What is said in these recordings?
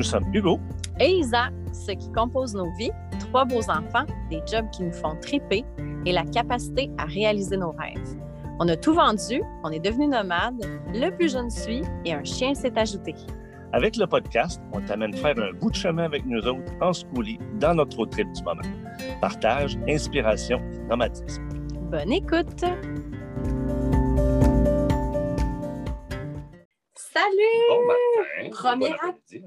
Nous sommes Hugo et Isa, ce qui compose nos vies, trois beaux enfants, des jobs qui nous font triper et la capacité à réaliser nos rêves. On a tout vendu, on est devenu nomade, le plus jeune suit et un chien s'est ajouté. Avec le podcast, on t'amène faire un bout de chemin avec nous autres en schoolie dans notre road trip du moment. Partage, inspiration, nomadisme. Bonne écoute! Salut! Bon matin. Premier bon.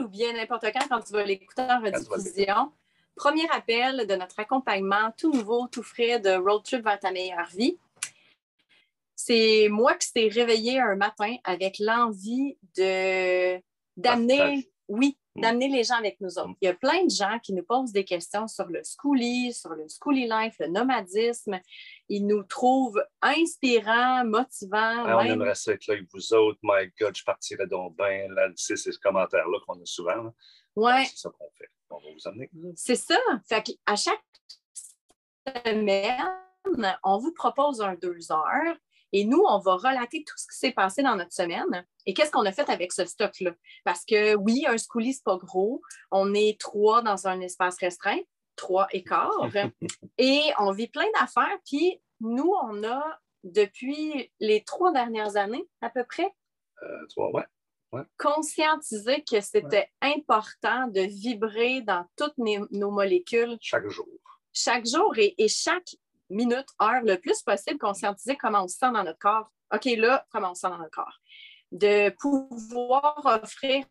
Ou bien n'importe quand, quand tu vas l'écouter en rediffusion. Premier appel de notre accompagnement tout nouveau, tout frais de Road Trip vers ta meilleure vie. C'est moi qui s'est réveillée un matin avec l'envie de d'amener, oui, Mm. d'amener les gens avec nous autres. Il y a plein de gens qui nous posent des questions sur le schoolie, sur le schoolie life, le nomadisme. Ils nous trouvent inspirants, motivants. Ah, on même- aimerait ça être là avec vous autres. My God, je partirais donc bien. Là, c'est ces commentaires-là qu'on a souvent. là. Ouais. C'est ça qu'on fait. On va vous amener. C'est ça. Fait à chaque semaine, on vous propose un deux heures et nous, on va relater tout ce qui s'est passé dans notre semaine et qu'est-ce qu'on a fait avec ce stock-là? Parce que oui, un schoolie, c'est pas gros. On est trois dans un espace restreint, trois écarts, et on vit plein d'affaires. Puis nous, on a, depuis les trois dernières années à peu près, Euh, toi, ouais. conscientisé que c'était important de vibrer dans toutes nos- nos molécules Chaque jour. chaque jour et, et chaque minute, heure, le plus possible, conscientiser comment on se sent dans notre corps. OK, là, comment on se sent dans notre corps. De pouvoir offrir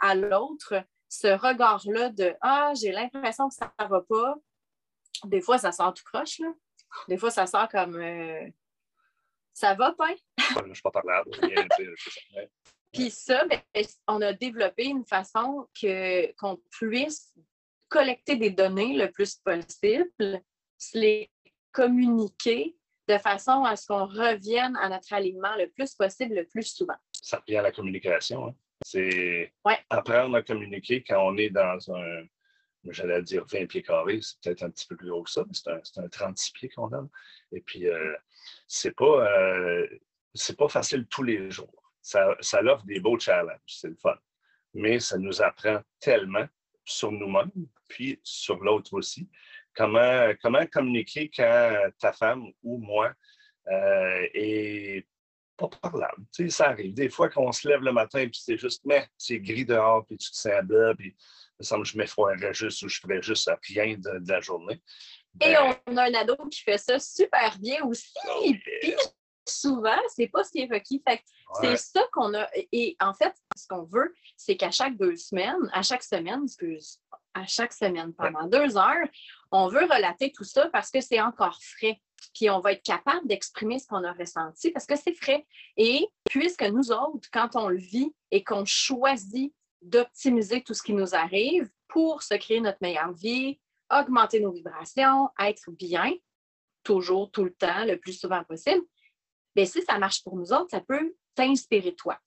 à l'autre ce regard-là de Ah, j'ai l'impression que ça ne va pas. Des fois, ça sort tout croche, là. Des fois, ça sort comme euh, Ça va, pas? Je ne suis pas parlable. Puis ça, ben, on a développé une façon que, qu'on puisse collecter des données le plus possible, se les communiquer de façon à ce qu'on revienne à notre alignement le plus possible, le plus souvent. Ça revient à la communication. hein. C'est Ouais. apprendre à communiquer quand on est dans un, j'allais dire 20 pieds carrés, c'est peut-être un petit peu plus haut que ça, mais c'est un, un 36 pieds qu'on a. Et puis, euh, c'est pas, euh, pas facile tous les jours. Ça, ça offre des beaux challenges, c'est le fun. Mais ça nous apprend tellement sur nous-mêmes, puis sur l'autre aussi. Comment, comment communiquer quand ta femme ou moi euh, est pas parlable. Tu sais, ça arrive. Des fois qu'on se lève le matin puis c'est juste, mais c'est gris dehors, puis tu te sens bas, puis me semble que je m'effroirais juste ou je ferais juste rien de, de la journée. Et Ben, on a un ado qui fait ça super bien aussi. Puis souvent, c'est pas si évoqué. Fait que ouais, C'est ça qu'on a. Et en fait, ce qu'on veut, c'est qu'à chaque deux semaines, à chaque semaine, excuse, à chaque semaine, pendant deux heures, on veut relater tout ça parce que c'est encore frais. Puis on va être capable d'exprimer ce qu'on a ressenti parce que c'est frais. Et puisque nous autres, quand on le vit et qu'on choisit d'optimiser tout ce qui nous arrive pour se créer notre meilleure vie, augmenter nos vibrations, être bien, toujours, tout le temps, le plus souvent possible, bien, si ça marche pour nous autres, ça peut t'inspirer toi.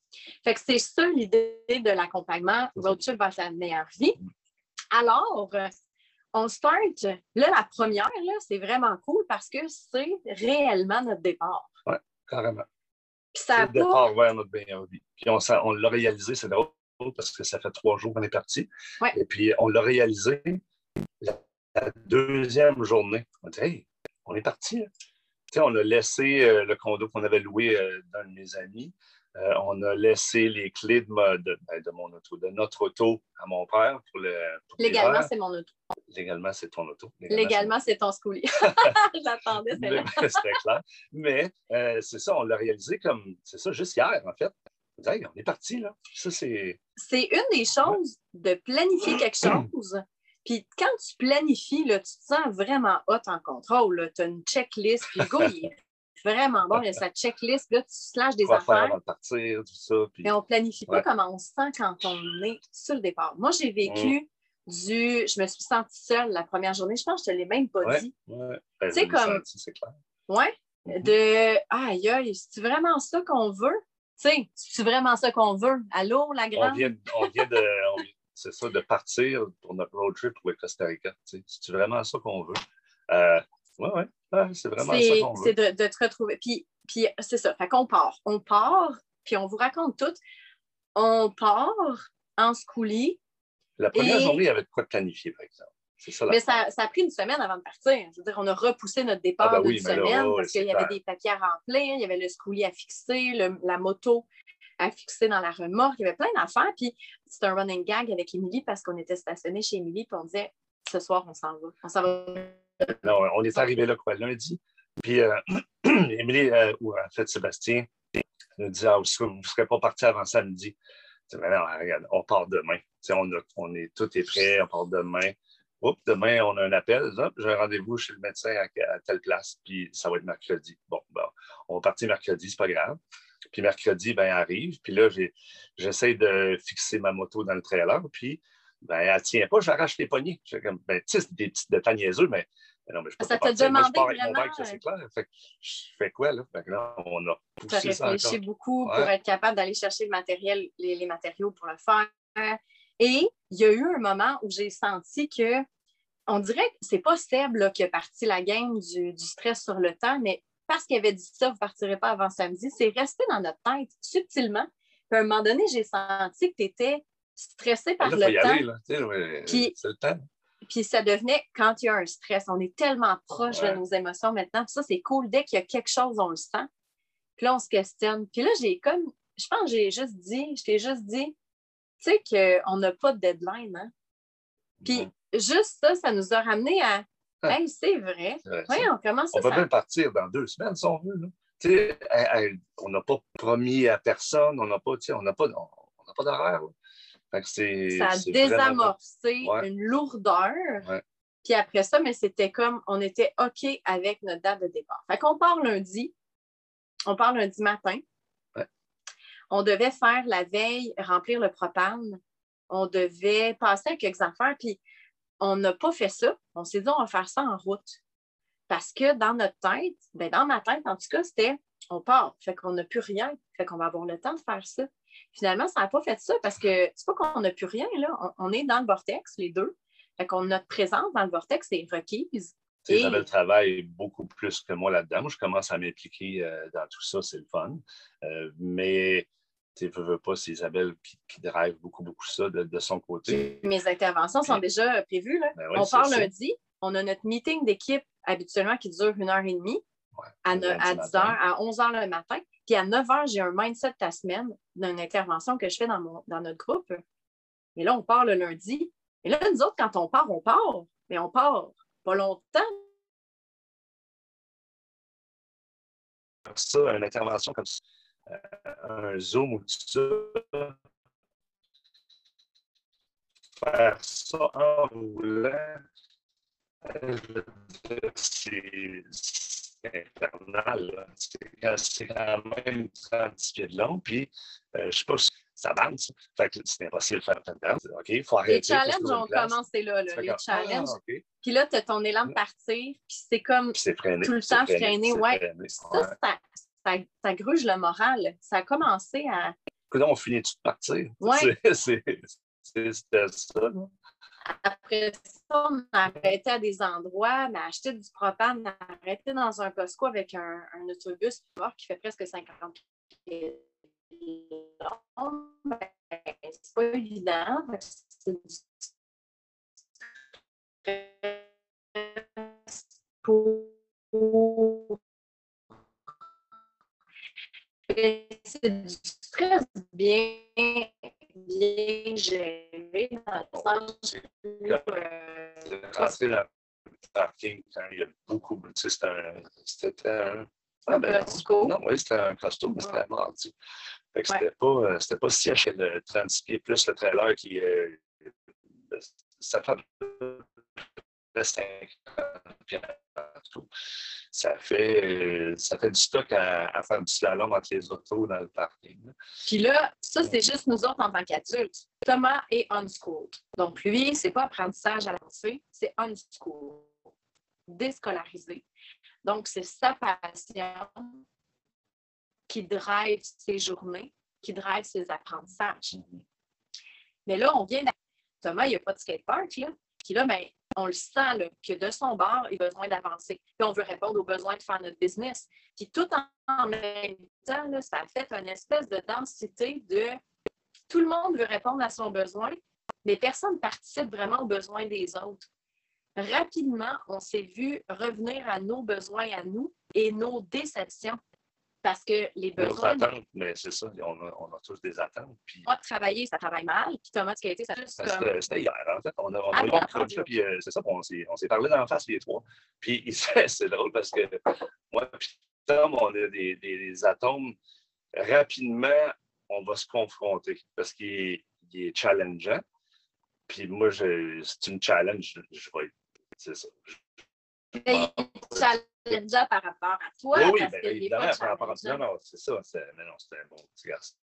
Fait que c'est ça l'idée de l'accompagnement Road Trip vers ta meilleure vie. Alors, on start. Là, la première, là, c'est vraiment cool parce que c'est réellement notre départ. carrément. Puis C'est ça le va. départ vers notre meilleure vie. Puis on, on l'a réalisé, c'est drôle parce que ça fait trois jours qu'on est parti. Ouais. Et puis on l'a réalisé la, la deuxième journée. On dit, hey, on est parti. sais, on a laissé euh, le condo qu'on avait loué euh, d'un de mes amis. Euh, on a laissé les clés de, ma- de- ben, de mon auto, de notre auto à mon père pour le. pour Légalement, c'est mon auto. Légalement, c'est ton auto. Légalement, c'est ton schoolie. J'attendais, c'est C'était clair. Mais euh, c'est ça, on l'a réalisé comme, c'est ça, juste hier, en fait. On dit, Hey, on est parti, là. Ça, c'est. c'est une des choses de planifier quelque chose. Puis quand tu planifies, là, tu te sens vraiment hot en contrôle. Tu as une checklist. Puis le gars, il est vraiment bon. Il a sa checklist. Là, tu slashes des Quoi faire affaires. de partir, tout ça. Puis, Mais on ne planifie pas comment on se sent quand on est sur le départ. Moi, j'ai vécu du. Je me suis sentie seule la première journée. Je pense que je ne te l'ai même pas Ouais. dit. ouais, ben, Tu sais, comme- senti, c'est clair. Ouais. Mhm. De aïe, aïe, c'est vraiment ça qu'on veut? Sais, c'est vraiment ça qu'on veut? Allô, la On grande? vient, on vient de. on vient- c'est ça, de partir pour notre road trip pour le Costa Rica. C'est vraiment ça qu'on veut? Euh, ouais, ouais, ouais, c'est vraiment ça qu'on veut. c'est de, de te retrouver. Puis, puis c'est ça. Fait qu'on part. On part, puis on vous raconte tout. On part, en scoulie. La première Et- journée, il y avait de quoi de planifier, par exemple. Ça Mais ça, ça a pris une semaine avant de partir. Je veux dire, on a repoussé notre départ Ah ben oui, d'une là, semaine parce qu'il y avait clair. des papiers à remplir, il y avait le scoulis à fixer, le- la moto à fixer dans la remorque. Il y avait plein d'affaires. Puis c'était un running gag avec Émilie parce qu'on était stationné chez Émilie puis on disait ce soir, on s'en va. On s'en va. Non, on est arrivé là quoi, lundi. Puis euh, Émilie, euh, ou en fait Sébastien, nous dit Ah, vous ne serez pas parti avant samedi. Je dis, Mais non, regarde, on part demain. On, a- on est tout est prêt, on part demain. Oups, demain, on a un appel. Hop, J'ai un rendez-vous chez le médecin à, à telle place, puis ça va être mercredi. Bon, bon, on va partir mercredi, c'est pas grave. Puis mercredi, ben, arrive. Puis là, j'essaie de fixer ma moto dans le trailer. Puis, ben, elle tient pas, j'arrache les poignées. J'ai comme, ben, tu sais, c'est des petits détails niaiseux, mais, mais non, mais je peux Ça pas t'a partir. Moi, je demandé pars avec mon vraiment, bike, ça, c'est clair. Fait que je fais quoi, là? Fait que là, on a poussé ça réfléchi beaucoup pour être capable d'aller chercher le matériel, les, les matériaux pour le faire. Et il y a eu un moment où j'ai senti que, on dirait que c'est pas Seb là, qui a parti la game du, du stress sur le temps, mais parce qu'il avait dit ça, vous ne partirez pas avant samedi, c'est resté dans notre tête subtilement. Puis à un moment donné, j'ai senti que tu étais stressé par Là, il faut le temps. aller, là. Ouais, Puis- c'est le temps. Puis ça devenait quand il y a un stress. On est tellement proche Ouais. de nos émotions maintenant. Puis ça, c'est cool. Dès qu'il y a quelque chose, on le sent. Puis là, on se questionne. Puis là, j'ai comme, je pense que j'ai juste dit, je t'ai juste dit, tu sais qu'on n'a pas de deadline. Hein? Puis juste ça, ça nous a ramené à, Ah. hey, c'est vrai. C'est vrai, Oui, ça. on commence On ça. peut même partir dans deux semaines si on veut. Là. Elle- elle- on n'a pas promis à personne, on n'a pas, tu sais, on n'a pas, on, on pas d'horaire. ça a vraiment- désamorcé Ouais. une lourdeur. Ouais. Puis après ça, mais c'était comme on était OK avec notre date de départ. Fait qu'on part lundi. On part lundi matin. On devait faire la veille, remplir le propane. On devait passer à quelques affaires. Puis on n'a pas fait ça. On s'est dit, on va faire ça en route. Parce que dans notre tête, ben dans ma tête, en tout cas, c'était on part. Fait qu'on n'a plus rien. Fait qu'on va avoir le temps de faire ça. Finalement, ça n'a pas fait ça parce que c'est pas qu'on n'a plus rien, là. On, on est dans le vortex, les deux. Fait qu'on notre présence dans le vortex est requise. Et- Isabelle travaille beaucoup plus que moi là-dedans. Moi, je commence à m'impliquer euh, dans tout ça, c'est le fun. Euh, mais tu ne veux pas, c'est Isabelle qui, qui drive beaucoup, beaucoup ça de, de son côté. Mes interventions sont déjà prévues. Là. Ben oui, on part lundi. On a notre meeting d'équipe habituellement qui dure une heure et demie. Ouais, à, le ne- lundi à 10 matin. heures, à 11 heures le matin. Puis à 9 heures, j'ai un mindset de la semaine d'une intervention que je fais dans, mon, dans notre groupe. Et là, on part le lundi. Et là, nous autres, quand on part, on part. Mais on part pas longtemps. Ça, une intervention comme ça, euh, un Zoom ou tout ça, faire ça en roulant, c'est infernal. C'est quand- même 30 pieds de long, puis euh, je ne sais pas si ça avance. Fait que c'est impossible de faire de danse. OK, il faut arrêter. Les challenges une ont commencé là, les comme, challenges. ah, OK. Puis là, tu as ton élan de partir. Puis c'est comme freiné. Tout le temps freiné, c'est ouais. freiné, ça, ouais. ça, ça, ça gruge le moral. Ça a commencé à. Écoute, on finit tout de partir? Ouais. C'était ça. là. Après ça, on a arrêté à des endroits, mais acheter du propane, on a arrêté dans un Costco avec un, un autobus fort qui fait presque 50 km. C'est pas évident. C'est du C'est du stress bien, bien géré dans le sens où, euh, le parking quand il y a beaucoup. C'était un. C'était un. Ah, ben, Costco. Non, oui, c'était un costaud, mais c'était mardi. Fait que Ouais. c'était pas, euh, c'était pas si cher que le 36 pieds plus le trailer qui. euh, ça fait 50 pieds en tout. Ça fait, ça fait du stock à, à faire du slalom entre les autos dans le parking. Puis là, ça, c'est juste nous autres en tant qu'adultes. Thomas est on-school. Donc, lui, c'est pas apprentissage à la pensée, c'est on-school. Déscolarisé. Donc, c'est sa passion qui drive ses journées, qui drive ses apprentissages. Mais là, on vient Thomas, il n'y a pas de skatepark, là. Puis là, ben, on le sent, que de son bord, il a besoin d'avancer. Puis on veut répondre aux besoins de faire notre business. Puis tout en, même temps, là, ça a fait une espèce de densité de tout le monde veut répondre à son besoin, mais personne ne participe vraiment aux besoins des autres. Rapidement, on s'est vu revenir à nos besoins à nous et nos déceptions. Parce que les besoins. Nos attentes, mais c'est ça, on a, on a, tous des attentes. Puis... Moi, travailler, ça travaille mal. Puis Thomas, ce qui a été, ça juste comme... C'était hier, en fait. On a, on a ah, eu puis euh, c'est ça, on s'est parlé d'en face, les trois. Puis c'est drôle parce que moi, puis Tom, on a des, des atomes. Rapidement, on va se confronter parce qu'il est, challengeant. Puis moi, je, si tu me challenges, je, je vais C'est ça. Mais il par rapport à toi. Oui, ben, évidemment, par rapport à toi. Non, non, c'est ça. Mais non, c'était un bon petit garçon.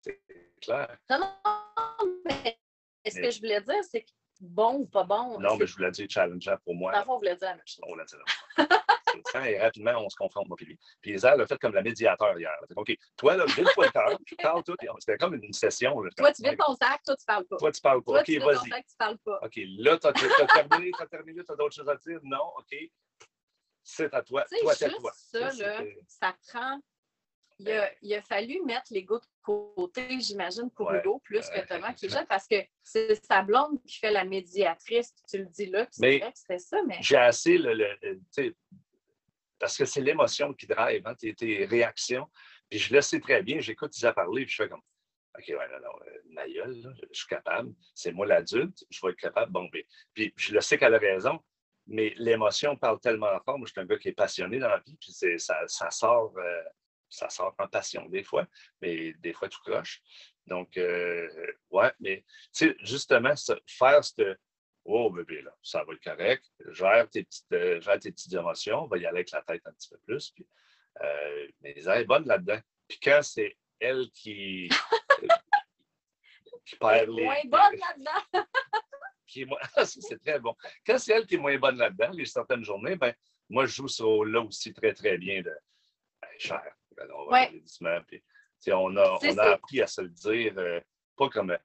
C'est clair. Non, non, mais ce que je voulais dire, c'est que bon ou pas bon. Non, mais je voulais dire challengeant pour moi. Fond, vous voulez dire la même chose. On voulait dire et rapidement, on se confronte, moi puis lui. Puis Isa a fait comme la médiateur hier. OK, toi, là, vide-toi le cœur, tu parles tout. C'était comme une session. Là, toi, tu vides ton sac, toi, tu parles pas. Toi, tu parles pas. Toi, OK, vas-y. tu parles pas. OK, là, tu as, terminé, tu as terminé, tu as d'autres choses à dire? Non, OK. C'est à toi. Toi, c'est toi. Ça, ça, là, ça prend il a, il a, fallu mettre les gars de côté, j'imagine, pour ouais, Hugo, plus que Thomas qui est jeune, parce que c'est sa blonde qui fait la médiatrice. Tu le dis là, c'est vrai que c'était ça, mais. J'ai assez le, le parce que c'est l'émotion qui drive, hein, tes, réactions. Puis je le sais très bien, j'écoute Isa parler, puis je fais comme OK, ouais, non, non, euh, ma gueule, je suis capable, c'est moi l'adulte, je vais être capable. Bon, mais, puis je le sais qu'elle a raison, mais l'émotion parle tellement fort. Moi, je suis un gars qui est passionné dans la vie, puis ça, ça, sort, euh, ça sort en passion des fois, mais des fois tout croche. Donc, euh, ouais, mais tu sais, justement, faire cette Oh, bébé, là, ça va être correct. Gère tes petites, euh, tes petites émotions. On va y aller avec la tête un petit peu plus. Puis, mais elle est bonne là-dedans. Puis quand c'est elle qui, qui perd les. Moins bonne là-dedans. c'est très bon. Quand c'est elle qui est moins bonne là-dedans, les certaines journées, ben, moi, je joue ce rôle-là aussi très, très bien de ben, cher. Ben, on va ouais. Puis, on a, on a appris à se le dire, euh, pas comme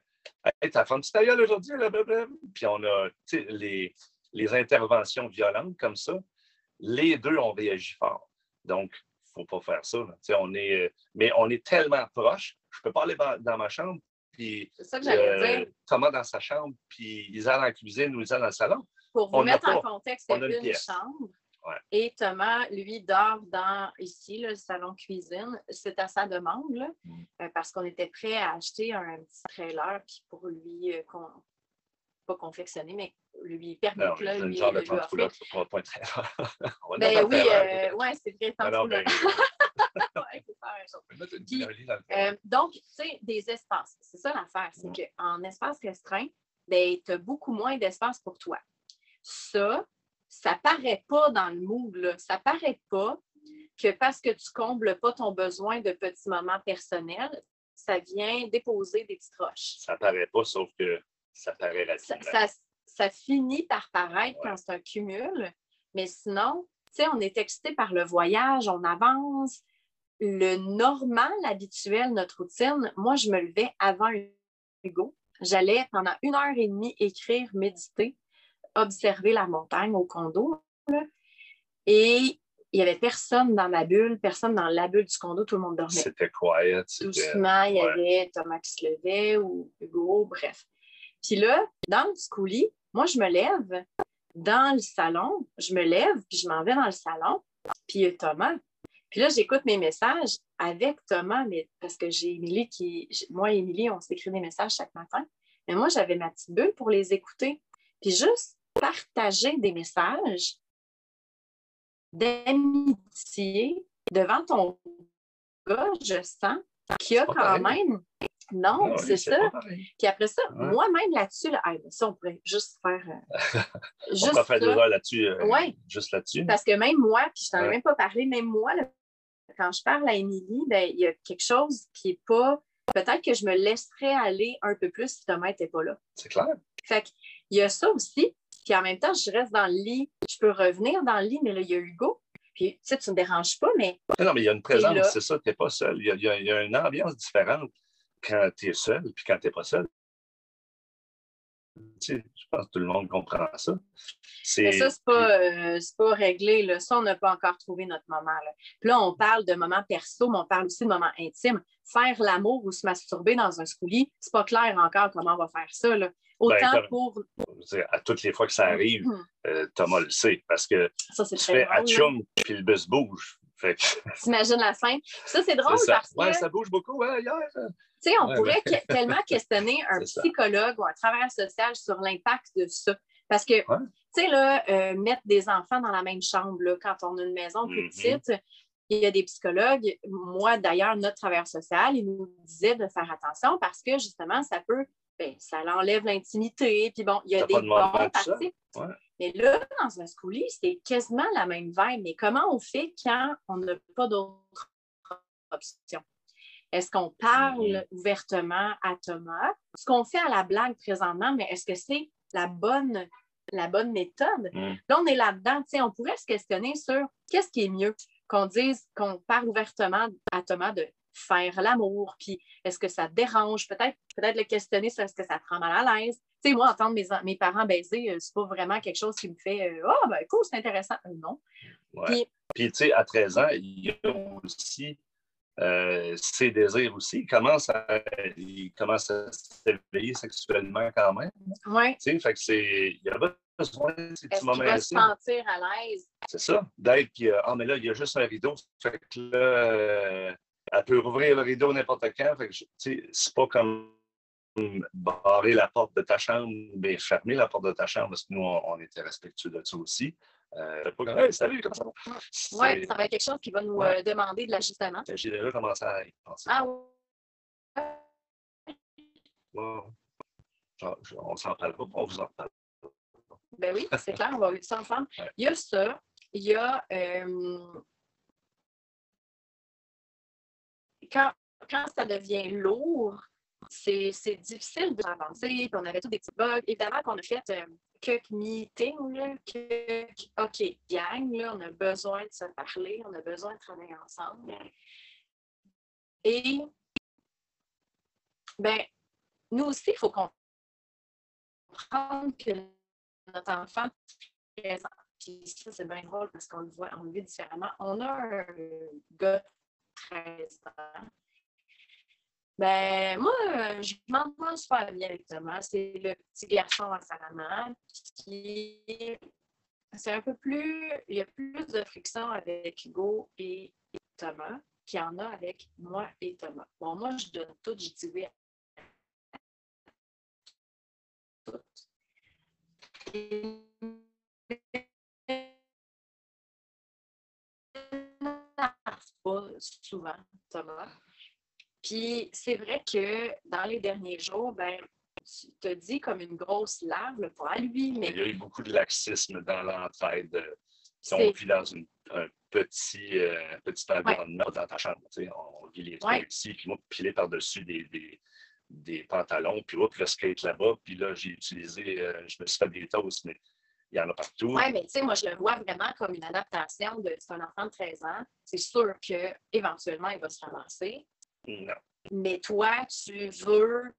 Hey, t'as fait un petit aujourd'hui, Puis on a les, les interventions violentes comme ça. Les deux ont réagi fort. Donc, il ne faut pas faire ça. On est, euh, mais on est tellement proches. Je ne peux pas aller dans ma chambre, puis euh, Thomas dans sa chambre, puis Isa dans la cuisine ou Isa dans le salon. Pour vous mettre en contexte, c'est une, une chambre. Et Thomas, lui, dort dans ici, le salon cuisine. C'est à sa demande, mm. euh, parce qu'on était prêt à acheter un petit trailer puis pour lui, euh, pas confectionner, mais lui permettre. là, lui, genre de lui pas très ben oui, euh, ouais, c'est vrai, tant ben, donc, tu sais, des espaces. C'est ça l'affaire. C'est qu'en espace restreint, ben, tu as beaucoup moins d'espace pour toi. Ça, ça paraît pas dans le mood, là. ça paraît pas que parce que tu combles pas ton besoin de petits moments personnels, ça vient déposer des petites roches. Ça paraît pas, sauf que ça paraît la ça, ça, finit par paraître quand c'est un cumul, mais sinon, tu sais, on est excité par le voyage, on avance. Le normal, habituel, notre routine, moi, je me levais avant Hugo. J'allais pendant une heure et demie écrire, méditer observer la montagne au condo. et il n'y avait personne dans ma bulle, personne dans la bulle du condo, tout le monde dormait. C'était quiet. Doucement, il y avait Thomas qui se levait ou Hugo, bref. Puis là, dans le coulis, moi, je me lève dans le salon, je me lève, puis je m'en vais dans le salon, puis Thomas. Puis là, j'écoute mes messages avec Thomas, mais parce que j'ai Émilie qui. Moi et Émilie, on s'écrit des messages chaque matin. Mais moi, j'avais ma petite bulle pour les écouter. Puis juste partager des messages d'amitié devant ton gars, je sens qu'il y a quand même. Non, c'est ça. Puis après ça, moi-même là-dessus, là, ça, on pourrait juste faire. Euh, juste on pourrait faire deux heures là-dessus. Euh, juste là-dessus. Parce que même moi, puis je t'en ai même pas parlé, même moi, quand je parle à Émilie, ben, il y a quelque chose qui n'est pas. Peut-être que je me laisserais aller un peu plus si Thomas n'était pas là. C'est clair. Fait qu'il y a ça aussi. Puis en même temps, je reste dans le lit. Je peux revenir dans le lit, mais là, il y a Hugo. Puis, tu sais, tu ne me déranges pas, mais. Non, mais il y a une présence, c'est ça, tu n'es pas seul. Il y, a, une ambiance différente quand tu es seul, puis quand tu n'es pas seul. Je pense que tout le monde comprend ça. Mais ça, c'est pas, euh, pas réglé. Là. Ça, on n'a pas encore trouvé notre moment. Là. Puis là, on parle de moments perso, mais on parle aussi de moments intimes. Faire l'amour ou se masturber dans un schoolie, c'est pas clair encore comment on va faire ça. Là. Autant ben, pour. À toutes les fois que ça arrive, hum. euh, Thomas le sait, parce que ça, tu fais atchoum, puis le bus bouge. T'imagines la fin. Ça, c'est drôle parce que. Ouais, ça bouge beaucoup, hein, hier. Tu sais, on pourrait tellement questionner un psychologue ou un travailleur social sur l'impact de ça. Parce que, tu sais, là, euh, mettre des enfants dans la même chambre, là, quand on a une maison plus mm-hmm. petite, il y a des psychologues. Moi, d'ailleurs, notre travailleur social, il nous disait de faire attention parce que, justement, ça peut, ben, ça enlève l'intimité. Puis bon, il y a des bons parties. Mais là, dans un schoolie, c'est quasiment la même vibe. Mais comment on fait quand on n'a pas d'autres options? Est-ce qu'on parle mm-hmm. ouvertement à Thomas? Ce qu'on fait à la blague présentement, mais est-ce que c'est la bonne, la bonne méthode? Mm. Là, on est là-dedans. On pourrait se questionner sur qu'est-ce qui est mieux? Qu'on dise, qu'on parle ouvertement à Thomas de faire l'amour, puis est-ce que ça te dérange? Peut-être peut le questionner sur est-ce que ça te rend mal à l'aise. Tu sais, moi, entendre mes, mes parents baiser, euh, c'est pas vraiment quelque chose qui me fait euh, Ah, ben cool, c'est intéressant. Euh, non. Puis, tu sais, à 13 ans, il y a aussi euh, ses désirs aussi. Il commence à, il commence à s'éveiller sexuellement quand même. Oui. Tu sais, fait que c'est. Il y a besoin de ces petits moments se sentir à l'aise? C'est ça. D'être, puis, ah, mais là, il y a juste un rideau. Fait que là, euh, elle peut rouvrir le rideau n'importe quand. C'est pas comme barrer la porte de ta chambre, mais fermer la porte de ta chambre, parce que nous, on était respectueux de ça aussi. Euh, salut, comment ça va? Oui, ça va être quelque chose qui va nous euh, demander de l'ajustement. J'ai déjà commencé à y penser. Ah oui. on s'en parle pas, on vous en parle pas. Ben oui, c'est clair, on va vivre ça ensemble. Il y a ça, il y a euh, quand, quand ça devient lourd, c'est difficile d'avancer. On avait tous des petits bugs. Évidemment qu'on a fait quelques meetings, que, OK, gang, là, on a besoin de se parler, on a besoin de travailler ensemble. Et, ben, nous aussi, il faut comprendre que notre enfant présent, puis ça, c'est bien drôle parce qu'on le voit, on le vit différemment. On a un gars 13 ans ben, moi, je m'entends super bien avec Thomas. C'est le petit garçon à sa maman qui c'est un peu plus, il y a plus de friction avec Hugo et Thomas qu'il y en a avec moi et Thomas. Bon, moi, je donne tout, je dis oui tout. pas souvent, Thomas. Puis c'est vrai que dans les derniers jours, ben, tu te dis comme une grosse larve, pour lui, mais. Il y a eu beaucoup de laxisme dans l'entraide. Si on vit dans un petit, euh, petit environnement dans ta chambre, on vit les trucs ici, puis moi, pilé par-dessus des, des, pantalons, puis hop, le skate là-bas, puis là, j'ai utilisé, euh, je me suis fait des toasts, mais il y en a partout. Oui, mais tu sais, moi, je le vois vraiment comme une adaptation de c'est un enfant de 13 ans. C'est sûr qu'éventuellement, il va se ramasser. Non. Mais toi, tu veux,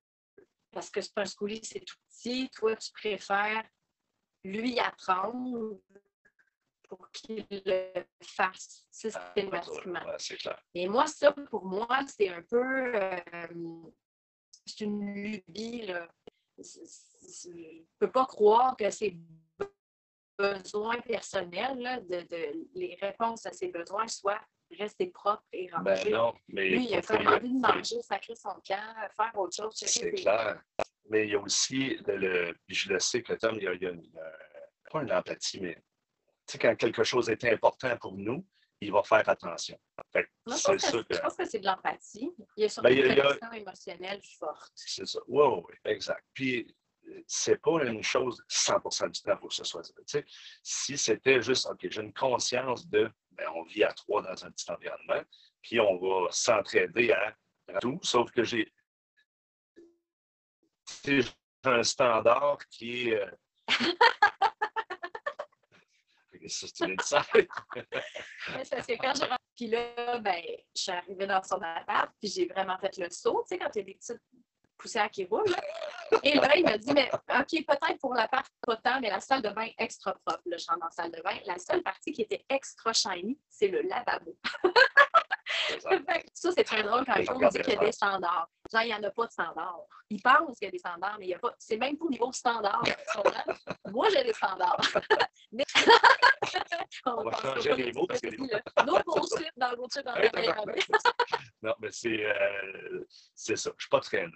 parce que c'est un schoolie, c'est tout petit, toi, tu préfères lui apprendre pour qu'il le fasse systématiquement. Ah, c'est clair. Et moi, ça, pour moi, c'est un peu. Euh, c'est une lubie, là. Je ne peux pas croire que ses besoins personnels, de, de, les réponses à ses besoins soient rester propre et rangé. Ben non, mais Lui, il a vraiment envie de manger, sacrer son camp, faire autre chose. C'est clair. Mais il y a aussi, le, je le sais que Tom, il y a, il y a une, pas une empathie, mais quand quelque chose est important pour nous, il va faire attention. Fait, je, pense que, que... je pense que c'est de l'empathie. Il y a surtout ben, une connexion émotionnelle forte. C'est ça. Oui, oui, oui, exact. Puis, c'est pas une chose 100% du temps pour que ce soit. si c'était juste, OK, j'ai une conscience de ben, on vit à trois dans un petit environnement, puis on va s'entraider à, tout, sauf que j'ai un standard qui est. Euh, c'est ça. parce que quand j'ai puis là, ben, je suis arrivée dans son appart, puis j'ai vraiment fait le saut, tu sais, quand il y a des petites poussières qui roulent. Et là, il m'a dit, mais OK, peut-être pour la partie pas tant, mais la salle de bain extra propre. Là, je rentre dans la salle de bain. La seule partie qui était extra shiny, c'est le lavabo. ça, c'est très drôle quand on dit qu'il y a des standards. Genre, il n'y en a pas de standards. Ils pensent qu'il y a des standards, mais il n'y a pas. C'est même pas au niveau standard. Moi, j'ai des standards. mais... on, va changer les mots parce que les mots. Bullshit dans le dans Non, mais c'est euh, ça. Je ne suis pas traîneur.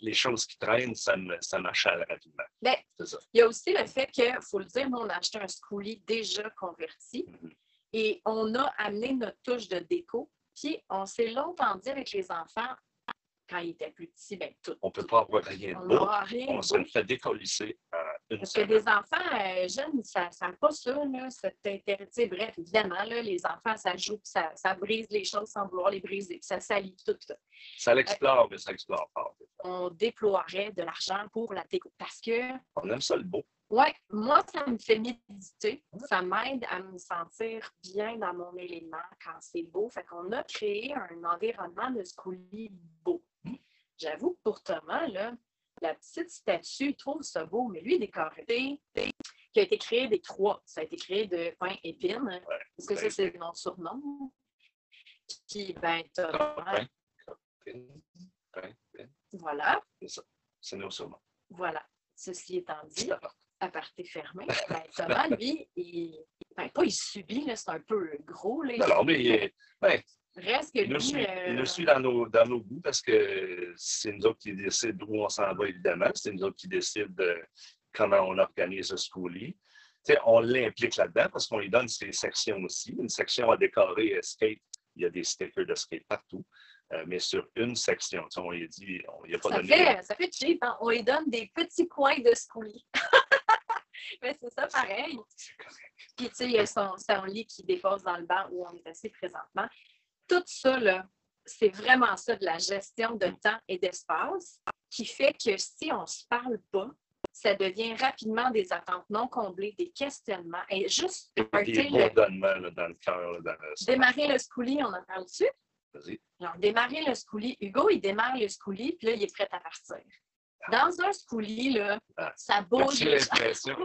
Les choses qui traînent, ça, m'achale rapidement. Ben, il y a aussi le fait qu'il faut le dire, nous, on a acheté un schoolie déjà converti. Mm-hmm. Et on a amené notre touche de déco puis, on s'est longtemps dit avec les enfants, quand ils étaient plus petits, ben tout. On ne peut pas avoir rien de beau. On se le fait décollisser à une Parce que des enfants euh, jeunes, ça n'a pas ça, là, cet intérêt. Bref, évidemment, là, les enfants, ça joue, ça, ça brise les choses sans vouloir les briser, ça salit tout. Ça, ça l'explore, mais ça explore pas. On déploierait de l'argent pour la déco parce que. On aime ça le beau. Oui, moi, ça me fait méditer. Ça m'aide à me sentir bien dans mon élément quand c'est beau. Fait qu'on a créé un environnement de schoolie beau. J'avoue que pour Thomas, là, la petite statue, il trouve ça beau, mais lui, décoré, qui a été créé des trois. Ça a été créé de pain épine, parce que ça, c'est le nom surnom. Puis, ben, Thomas. Voilà. C'est ça. C'est nos surnoms. Voilà. Ceci étant dit, aparté fermé. Ben, Thomas, lui, il, ben, pas il subit, c'est un peu gros. Là, non, mais ben, Reste que lui, il, nous suit, il nous suit dans nos, dans nos goûts parce que c'est nous autres qui décident où on s'en va, évidemment. C'est nous autres qui décident de comment on organise ce schoolie. on l'implique là-dedans parce qu'on lui donne ses sections aussi. Une section à décorer skate, il y a des stickers de skate partout. Euh, mais sur une section, on lui dit, on n'y a pas ça donné. Fait, ça fait cheap, hein? on lui donne des petits coins de schoolie. Mais c'est ça pareil. Puis, tu sais, il y a son, lit qui dépose dans le banc où on est assis présentement. Tout ça, là, c'est vraiment ça de la gestion de temps et d'espace qui fait que si on ne se parle pas, ça devient rapidement des attentes non comblées, des questionnements. Et juste des bourdonnements le... dans le cœur. Démarrer le schoolie, on en parle dessus? Vas-y. Démarrer le schoolie. Hugo, il démarre le schoolie, puis là, il est prêt à partir. Dans un schoolie, là, ah. ça bouge. J'ai l'impression,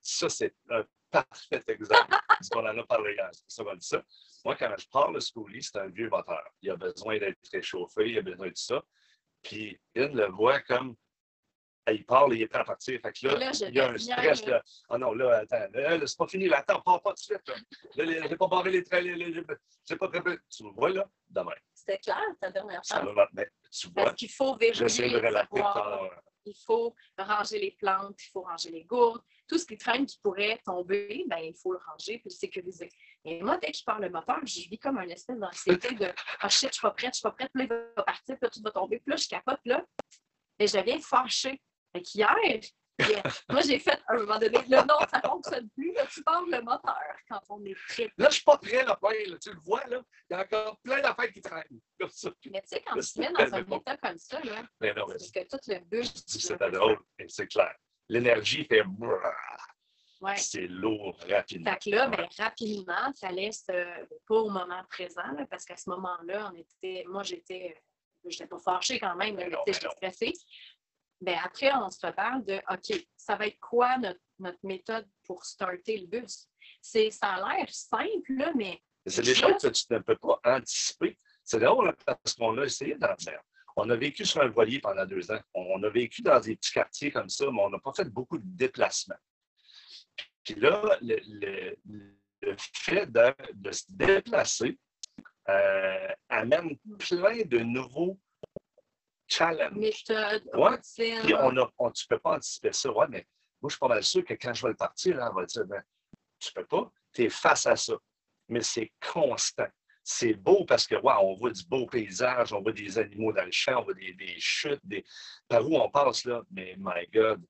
ça, c'est un parfait exemple. Parce qu'on en a parlé hier. Ça va dire ça. Moi, quand je pars le schoolie, c'est un vieux moteur. Il a besoin d'être réchauffé, il a besoin de ça. Puis, il le voit comme il parle, il est prêt à partir. Fait que là, il y a un stress. Là. Ah non, là, attends, c'est pas fini, là, attends, pars pas tout de suite. Là, là j'ai pas barré les trains, j'ai pas préparé. Tu me vois, là, demain. C'était clair, ta dernière chance. Mais, tu vois, Parce qu'il faut vérifier. de relater Il faut ranger les plantes, il faut ranger les gourdes. Tout ce qui traîne qui pourrait tomber, ben, il faut le ranger puis le sécuriser. Et moi, dès qu'il part le moteur, je vis comme un espèce d'anxiété de Ah shit, je suis pas prête, je suis pas prête, puis là, il va partir, puis là, tout va tomber, puis là, je capote, là. Et je viens fâchée. Qu'hier, moi, j'ai fait à un moment donné, le non, ça ne fonctionne plus. Là, tu parles le moteur quand on est prêt. Là, je ne suis pas prêt, là, tu le vois, là. Il y a encore plein d'affaires qui traînent. Mais tu sais, quand tu te mets dans un état comme ça, là, mais non, mais parce que tout le bus. C'est drôle, c'est clair. L'énergie fait. Ouais. C'est lourd rapidement. Fait que là, ben, rapidement, ça laisse euh, pas au moment présent, là, parce qu'à ce moment-là, on était. Moi, j'étais. J'étais pas fâchée quand même, mais j'étais stressée. Bien, après, on se parle de OK, ça va être quoi notre, méthode pour starter le bus? C'est, ça a l'air simple, là, mais. C'est des choses que tu ne peux pas anticiper. C'est drôle hein, parce qu'on a essayé d'en faire. On a vécu sur un voilier pendant deux ans. On a vécu dans des petits quartiers comme ça, mais on n'a pas fait beaucoup de déplacements. Puis là, le, fait de, se déplacer euh, amène plein de nouveaux challenge. Ouais. Puis on a, on, tu ne peux pas anticiper ça. Ouais, mais moi, je suis pas mal sûr que quand je vais le partir, là, on va dire, ben, tu ne peux pas, tu es face à ça. Mais c'est constant. C'est beau parce que, wow, on voit du beau paysage, on voit des animaux dans le champ, on voit des, des chutes, des... par où on passe là. Mais, my God,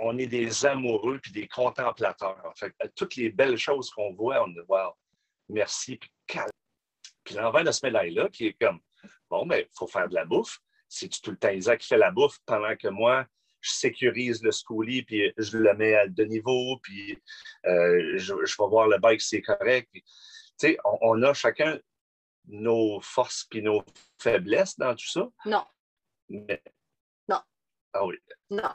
on est des amoureux puis des contemplateurs. En fait, toutes les belles choses qu'on voit, on dit, wow, merci, puis calme. Puis l'envers de ce médaille-là, qui est comme, bon, mais ben, il faut faire de la bouffe c'est tout le temps Isaac qui fait la bouffe pendant que moi, je sécurise le schoolie, puis je le mets à deux niveaux, puis euh, je, vais voir le bike si c'est correct. on, on, a chacun nos forces puis nos faiblesses dans tout ça? Non. Mais, non. Ah oui. Non.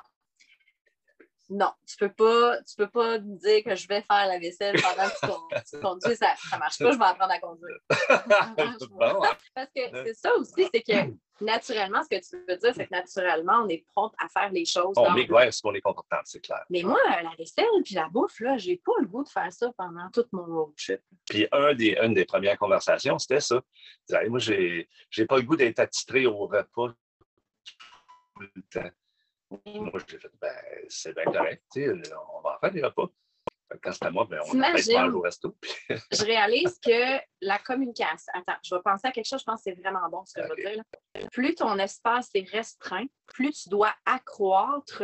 Non, tu peux pas, tu peux pas me dire que je vais faire la vaisselle pendant que tu conduis. Ça ne marche pas, je vais apprendre à conduire. bon. Parce que c'est ça aussi, c'est que naturellement, ce que tu veux dire, c'est que naturellement, on est prompt à faire les choses. On est ouais, qu'on est confortable, c'est clair. Mais moi, la vaisselle puis la bouffe, là, j'ai pas le goût de faire ça pendant tout mon road trip. Puis un des, une des premières conversations, c'était ça. Moi, j'ai pas le goût d'être attitré au repas tout le temps. Moi, j'ai fait, ben, c'est bien correct, on va en faire des repas. Quand c'est à moi, ben, on manger au resto. Puis, Je réalise que la communication. Attends, je vais penser à quelque chose, je pense que c'est vraiment bon ce que je vais dire. là. Plus ton espace est restreint, plus tu dois accroître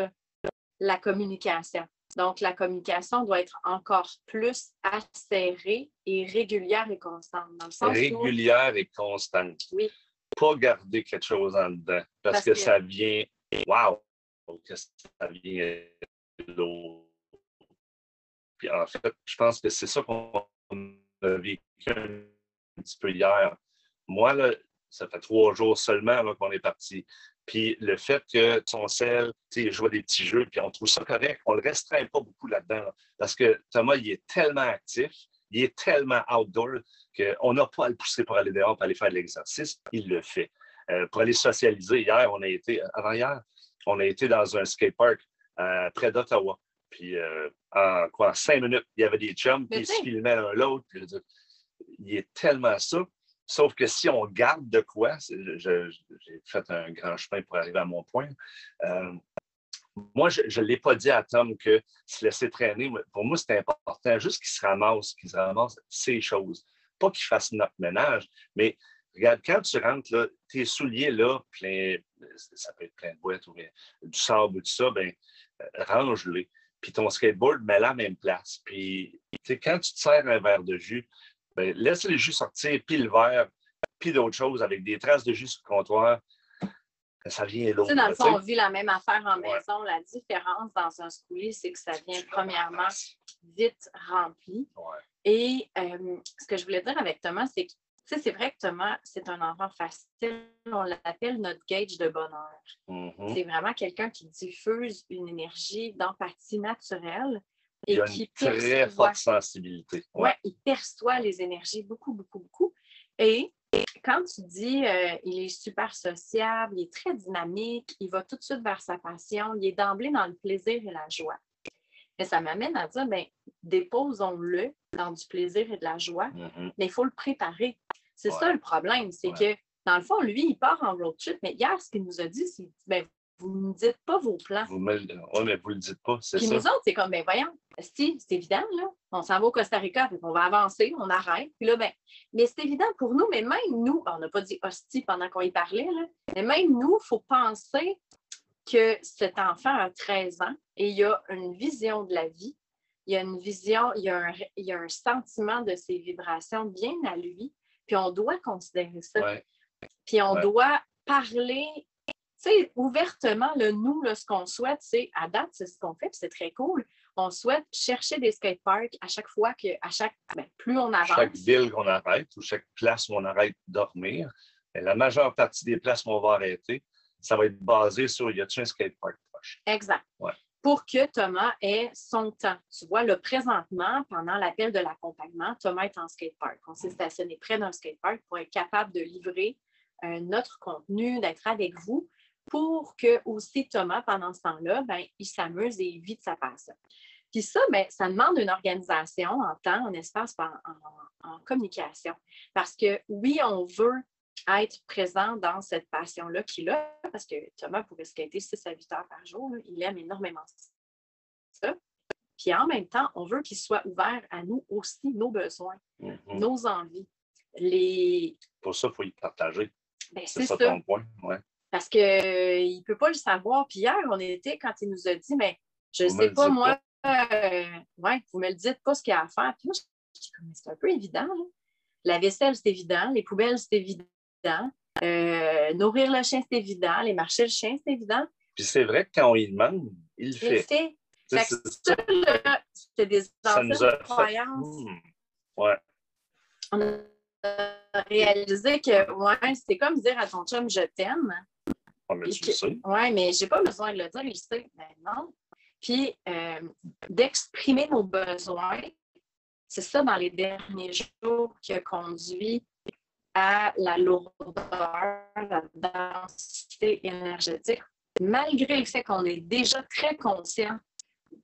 la communication. Donc, la communication doit être encore plus acérée et régulière et constante. Dans le sens où, régulière et constante. Oui. Pas garder quelque chose en dedans. Parce, Parce que, que- ça vient. Wow! Ça vient. Puis en fait, je pense que c'est ça qu'on a vécu un petit peu hier. Moi, là, ça fait trois jours seulement qu'on est parti. Puis le fait que ton sel, tu sais, des petits jeux, puis on trouve ça correct, on ne le restreint pas beaucoup là-dedans. là. parce que Thomas, il est tellement actif, il est tellement outdoor qu'on n'a pas à le pousser pour aller dehors, pour aller faire de l'exercice. Il le fait. Euh, pour aller socialiser, hier, on a été, avant-hier, on a été dans un skatepark euh, près d'Ottawa. Puis euh, en quoi, en cinq minutes, il y avait des chums, puis ils se filmaient l'un l'autre. Il est tellement ça. Sauf que si on garde de quoi, j'ai fait un grand chemin pour arriver à mon point. Euh, moi, je ne l'ai pas dit à Tom que se laisser traîner, pour moi, c'est important juste qu'il se ramasse, qu'il se ramasse ces choses. Pas qu'il fasse notre ménage, mais regarde, quand tu rentres, là, tes souliers, là, plein, ça peut être plein de boîtes ou bien du sable ou tout ça, ben, euh, range-les. Puis ton skateboard, mets-le à la même place. Puis, quand tu te sers un verre de jus, ben, laisse le jus sortir, puis le verre, puis d'autres choses avec des traces de jus sur le comptoir. Ça vient lourd. Tu sais, dans le fond, on vit la même affaire en Ouais. maison. La différence dans un schoolie, c'est que ça vient premièrement vite rempli. Ouais. Et euh, ce que je voulais dire avec Thomas, c'est que, sais, c'est vrai que Thomas, c'est un enfant facile. On l'appelle notre gauge de bonheur. Mhm. C'est vraiment quelqu'un qui diffuse une énergie d'empathie naturelle Il et y a qui une très forte sensibilité. ouais, il perçoit les énergies beaucoup, beaucoup, beaucoup. Et quand tu dis euh, il est super sociable, il est très dynamique, il va tout de suite vers sa passion, il est d'emblée dans le plaisir et la joie. Mais ça m'amène à dire, ben, déposons-le dans du plaisir et de la joie, Mhm. mais il faut le préparer. C'est Ouais. ça le problème, c'est Ouais. que dans le fond, lui, il part en road trip, mais hier, ce qu'il nous a dit, c'est ben, vous ne me dites pas vos plans. Vous me mais vous ne le dites pas, c'est Puis ça. nous autres, c'est comme, ben voyons, si, c'est évident, là. On s'en va au Costa Rica, puis on va avancer, on arrête. Puis là, ben, mais c'est évident pour nous, mais même nous, on n'a pas dit hostie pendant qu'on y parlait, là, mais même nous, il faut penser que cet enfant a 13 ans et il a une vision de la vie. Il y a une vision, il y a un, il y a un sentiment de ses vibrations bien à lui. Puis on doit considérer ça. Ouais. Puis on Ouais. doit parler, tu sais, ouvertement, le nous, là, ce qu'on souhaite, c'est, à date, c'est ce qu'on fait, puis c'est très cool. On souhaite chercher des skateparks à chaque fois que, à chaque, ben, plus on avance. Chaque ville qu'on arrête ou chaque place où on arrête de dormir, ben, la majeure partie des places où on va arrêter, ça va être basé sur y a-t-il un skatepark proche? Exact. Ouais. Pour que Thomas ait son temps. Tu vois, là, présentement, pendant l'appel de l'accompagnement, Thomas est en skatepark. On s'est stationné près d'un skatepark pour être capable de livrer euh, notre contenu, d'être avec vous, pour que aussi Thomas, pendant ce temps-là, ben, il s'amuse et il vit sa passion. Puis ça, ben, ça demande une organisation en temps, en espace, en communication. Parce que oui, on veut être présent dans cette passion-là qu'il a, parce que Thomas pourrait skater 6 à 8 heures par jour. là. Il aime énormément ça. Puis en même temps, on veut qu'il soit ouvert à nous aussi, nos besoins, Mhm. nos envies. Les... Pour ça, il faut y partager. Ben, C'est ça, ça. ton point. Ouais. Parce qu'il ne peut pas le savoir. Puis hier, on était quand il nous a dit, mais je ne sais pas, moi, euh, ouais, vous me le dites pas ce qu'il y a à faire. Puis moi, je dis, c'est un peu évident. là. La vaisselle, c'est évident. Les poubelles, c'est évident. Euh, nourrir le chien, c'est évident. Les marcher le chien, c'est évident. Puis c'est vrai que quand on y demande, il le Il le fait. sais, Fait que c'est- ça, là, c'est des anciennes a croyances. Hmm. Ouais. on a réalisé que ouais, c'était comme dire à ton chum je t'aime, Ah, mais tu le sais. Oui, mais j'ai pas besoin de le dire, il le sait. Ben non. Puis euh, d'exprimer nos besoins, c'est ça dans les derniers jours qui a conduit à la lourdeur, la densité énergétique, malgré le fait qu'on est déjà très conscient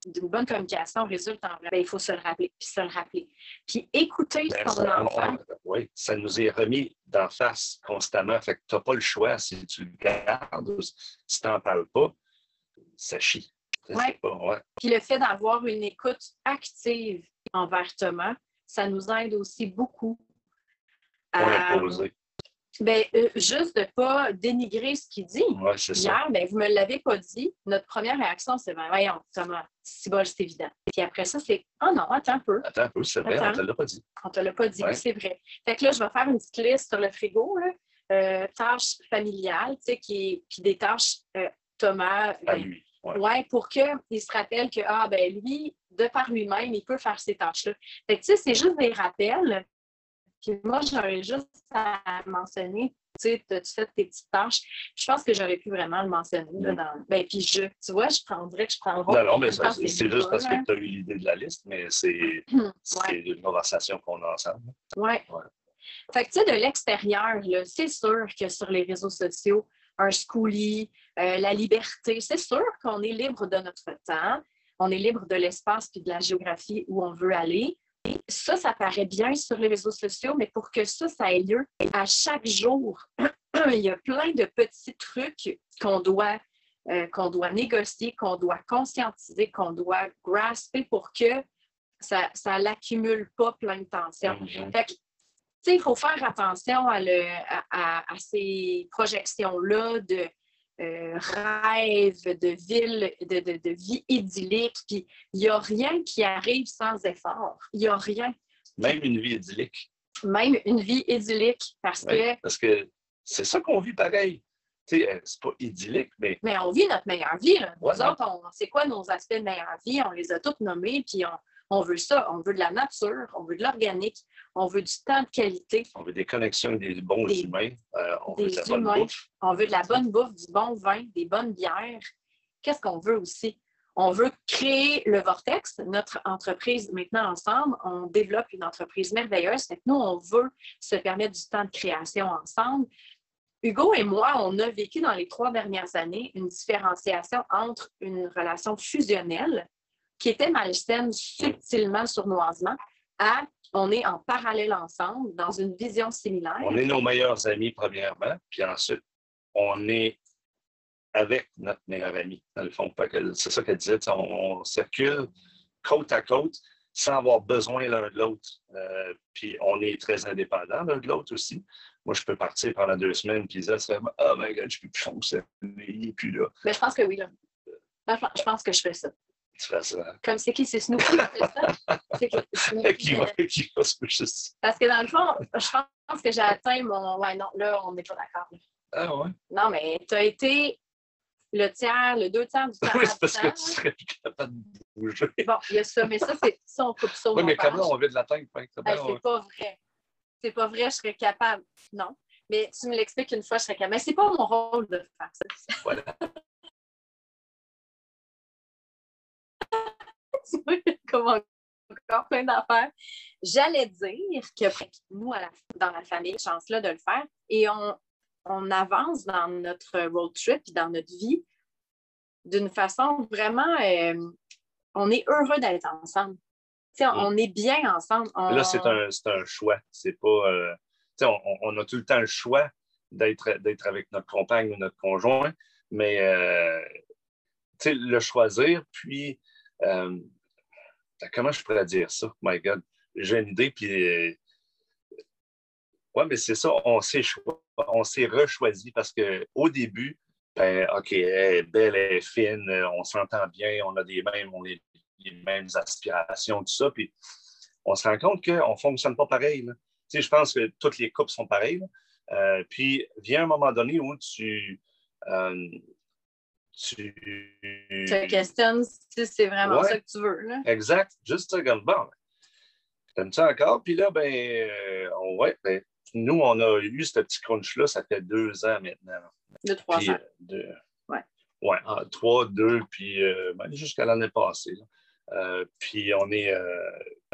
d'une bonne communication résulte en vrai. Ben, il faut se le rappeler, puis se le rappeler. Puis écouter Ben, son ça, enfant. on- oui, ça nous est remis d'en face constamment. Fait que tu n'as pas le choix si tu le gardes ou si tu n'en parles pas, ça chie. Pas, ouais. Puis le fait d'avoir une écoute active envers Thomas, ça nous aide aussi beaucoup Imposer. ben, euh, juste de ne pas dénigrer ce qu'il dit. Ouais, c'est ça. Hier, ben, vous ne me l'avez pas dit. Notre première réaction, c'est ben, voyons, Thomas, si bol, c'est évident. Puis après ça, c'est oh non, attends un peu. Attends un peu, c'est vrai, on ne te l'a pas dit. On ne te l'a pas dit, Ouais. c'est vrai. Fait que là, je vais faire une petite liste sur le frigo, là. Euh, tâches familiales, tu sais, qui, puis des tâches euh, Thomas. À ben, lui. Ouais. Ouais, pour qu'il se rappelle que, ah, ben lui, de par lui-même, il peut faire ces tâches-là. Fait que, tu sais, c'est juste des rappels. Puis moi, j'aurais juste à mentionner, tu sais, tu fais tes petites tâches? Je pense que j'aurais pu vraiment le mentionner. Là, dans... Ben, puis je, tu vois, je prendrais que je rôle. Non, non, mais c'est juste pas, parce que tu as eu l'idée de la liste, mais c'est une conversation qu'on a ensemble. Ouais. Fait que, tu sais, de l'extérieur, c'est sûr que sur les réseaux sociaux, un schoolie, euh, la liberté, c'est sûr qu'on est libre de notre temps, on est libre de l'espace puis de la géographie où on veut aller. Ça, ça paraît bien sur les réseaux sociaux, mais pour que ça, ça ait lieu à chaque jour, il y a plein de petits trucs qu'on doit, euh, qu'on doit négocier, qu'on doit conscientiser, qu'on doit grasper pour que ça ne l'accumule pas plein de tensions. Tu sais, il faut faire attention à, le- à- à- à ces projections-là de euh, rêve, de ville, de, de- de vie idyllique. Puis il n'y a rien qui arrive sans effort. Il n'y a rien. Même une vie idyllique. Même une vie idyllique, parce Ouais, que Parce que c'est ça qu'on vit pareil. Tu sais, euh, c'est pas idyllique, mais mais on vit notre meilleure vie. là. Nous Ouais, autres, on- c'est quoi nos aspects de meilleure vie? On les a tous nommés, puis on, on veut ça. On veut de la nature, on veut de l'organique, on veut du temps de qualité. on veut des connexions avec des bons Des- humains. euh, on veut des de la bonne humains. bouffe. On veut de la bonne bouffe, du bon vin, des bonnes bières. Qu'est-ce qu'on veut aussi? On veut créer le Vortex, notre entreprise maintenant ensemble. On développe une entreprise merveilleuse. Fait que nous, on veut se permettre du temps de création ensemble. Hugo et moi, on a vécu dans les trois dernières années une différenciation entre une relation fusionnelle qui était malsaine subtilement sournoisement à on est en parallèle ensemble dans une vision similaire. On est nos meilleurs amis, premièrement, puis ensuite, on est avec notre meilleur ami, dans le fond. C'est ça qu'elle disait, on, on circule côte à côte sans avoir besoin l'un de l'autre. Euh, puis on est très indépendants l'un de l'autre aussi. Moi, je peux partir pendant deux semaines, puis ça serait « Oh my God, je peux plus fonctionner, plus là. Mais je pense que oui. Là. Ben, Je pense que je fais ça. Ça. Comme c'est qui? C'est Snoopy ça? C'est que- Snoopy, qui va, euh, qui va se coucher. Parce que dans le fond, je pense que j'ai atteint mon. Ouais, non, là, on n'est pas d'accord. Ah ouais? Non, mais tu as été le tiers, le deux tiers du temps. Oui, c'est parce que tu serais plus capable de bouger. Bon, il y a ça, mais ça, c'est ça, on coupe ça. au Oui, mais comment on veut de l'atteindre? Fait que c'est Hey, bien, c'est pas vrai. C'est pas vrai, je serais capable. Non. Mais tu me l'expliques une fois, je serais capable. Mais c'est pas mon rôle de faire ça. Voilà. comme encore plein d'affaires. J'allais dire que nous, à la- dans la famille, chance-là de le faire, et on, on avance dans notre road trip et dans notre vie d'une façon vraiment. euh, on est heureux d'être ensemble. On, Mm. est bien ensemble. On- Là, c'est un, un choix. C'est pas. euh, on, on a tout le temps le choix d'être avec notre compagne ou notre conjoint, mais euh, le choisir, puis. Comment je pourrais dire ça? My God. J'ai une idée, puis. euh, ouais, mais c'est ça, on s'est on s'est rechoisi parce qu'au début, ben, OK, elle est belle, elle est fine, euh, on s'entend bien, on a des mêmes, on les, les mêmes aspirations, tout ça. Puis on se rend compte qu'on ne fonctionne pas pareil. Tu je pense que toutes les couples sont pareils. là. Euh, puis vient un moment donné où tu. Tu... Te questionnes si c'est vraiment Ouais. ça que tu veux. Là. Exact. Juste ça, comme bon. T'aimes ça encore? Puis là, ben, euh, ouais, ben, nous, on a eu ce petit crunch-là, ça fait deux ans maintenant. De trois Puis, ans. euh, de- Ouais. Ouais, en trois, deux, puis euh, ben, jusqu'à l'année passée. Euh, puis on est,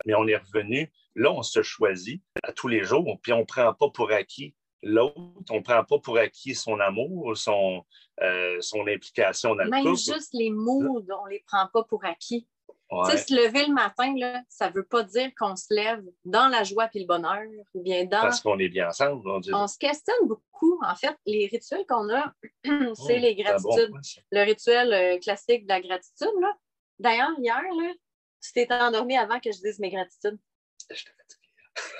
mais on est revenu. Là, on se choisit à tous les jours, puis on ne prend pas pour acquis l'autre, on ne prend pas pour acquis son amour, son, euh, son implication dans le Même couple. juste les moods, on ne les prend pas pour acquis. Ouais. Tu sais, se lever le matin, là, ça ne veut pas dire qu'on se lève dans la joie et le bonheur, ou bien dans. Parce qu'on est bien ensemble. On dit, On se questionne beaucoup. En fait, les rituels qu'on a, c'est Oh, les bon gratitudes. le rituel euh, classique de la gratitude. là. D'ailleurs, hier, là, tu t'es endormi avant que je dise mes gratitudes. Fatigué.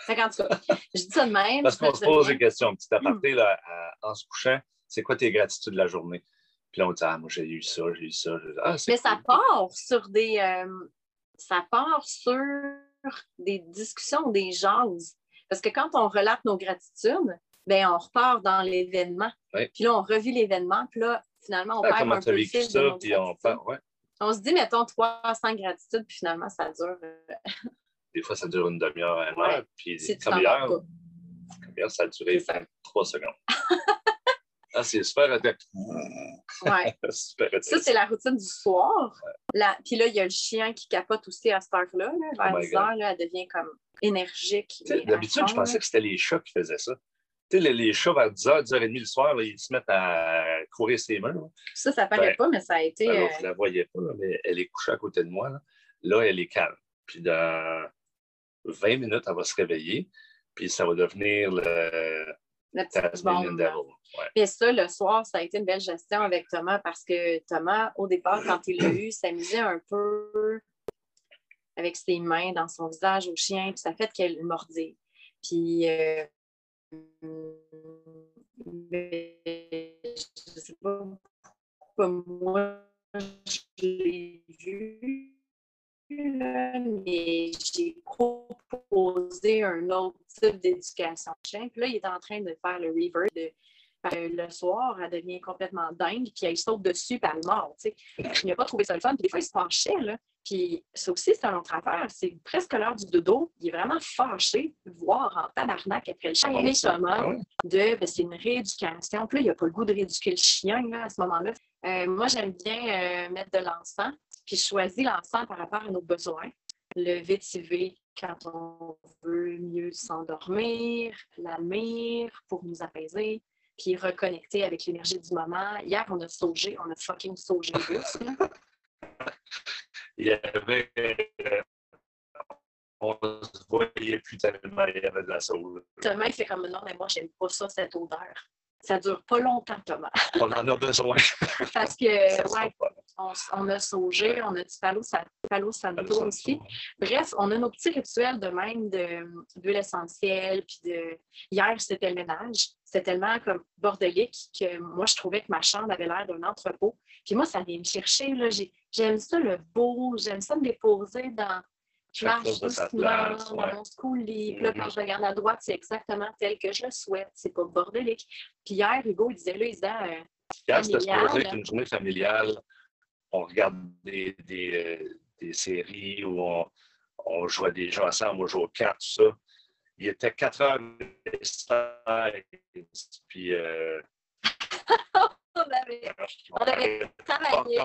Fait qu'en tout cas, je dis ça de même. Parce qu'on se pose des questions. Petit aparté, là, à- en se couchant, c'est quoi tes gratitudes de la journée? Puis là, on dit, ah, moi, j'ai eu ça, j'ai eu ça. j'ai eu ça. Ah, Mais ça part sur des. euh, ça part sur des discussions, des jases. Parce que quand on relate nos gratitudes, ben on repart dans l'événement. Puis là, on revit l'événement. Puis là, finalement, on Ah, perd comment un tu as peu le vécu fil de ça? nos Puis on ouais. On se dit, mettons, 300 gratitudes, puis finalement, ça dure. Des fois, ça dure une demi-heure, une Ouais. heure. Puis si comme hier, comme hier, ça a duré C'est ça. 23 secondes. ah, c'est super intéressant. Ouais. super Ça, c'est la routine du soir. La- Puis là, il y a le chien qui capote aussi à cette heure-là. là. Vers Oh my 10 heures, là, elle devient comme énergique. D'habitude, je pensais que c'était les chats qui faisaient ça. Tu sais, les, les chats, vers 10h, 10h30 le soir, là, ils se mettent à courir ses mains. là. Ça, ça paraît Ben, pas, mais ça a été. Alors, euh, je ne la voyais pas, mais elle est couchée à côté de moi. Là, Là, elle est calme. Puis dans 20 minutes, elle va se réveiller. Puis ça va devenir le la petite Tasmanian bombe. Devil. Ouais. Et ça, le soir, ça a été une belle gestion avec Thomas parce que Thomas, au départ, quand il l'a eu, s'amusait un peu avec ses mains dans son visage au chien, puis ça fait qu'elle le mordait. Puis, euh, je sais pas pourquoi moi, je l'ai vu, mais j'ai proposé un autre type d'éducation chien. Puis là, il est en train de faire le revert de euh, le soir, elle devient complètement dingue, puis elle saute dessus, puis elle mord. tu sais. Il n'a pas trouvé ça le fun, puis des fois, il se fâchait. Là. Puis ça aussi, c'est un autre affaire. C'est presque l'heure du dodo. Il est vraiment fâché de voir en tabarnak après le chien. Ah, ça, Thomas, ah de ben, c'est une rééducation. Puis là, il n'a pas le goût de rééduquer le chien là, à ce moment-là. Euh, moi, j'aime bien euh, mettre de l'encens, puis je choisis l'encens par rapport à nos besoins. Le vétiver quand on veut mieux s'endormir, l'almire pour nous apaiser, puis reconnecter avec l'énergie du moment. Hier, on a saugé, on a fucking saugé plus. là. Il y avait. euh, on se voyait plus tellement, il y avait de la sauce. Thomas, il fait comme non, mais moi, j'aime pas ça, cette odeur. Ça dure pas longtemps, Thomas. On en a besoin. Parce que, ouais, on, on a saugé, on a du palo, palo santo aussi. Bref, on a nos petits rituels de même de- d'huile essentielle. Puis de... Hier, c'était le ménage. C'était tellement comme bordelique que moi, je trouvais que ma chambre avait l'air d'un entrepôt. Puis moi, ça vient me chercher. J'aime ça le beau. J'aime ça me déposer dans De sa doucement, mon coulis. Puis là, quand Mhm. je regarde à droite, c'est exactement tel que je le souhaite. C'est pas bordelique. Puis hier, Hugo, il disait là, il disait, euh, Hier, c'était supposé être une journée familiale. On regarde des, des, euh, des séries où on, on joue à des jeux ensemble, on joue aux cartes, tout ça. Il était 4 heures puis euh, on avait, on avait travaillé.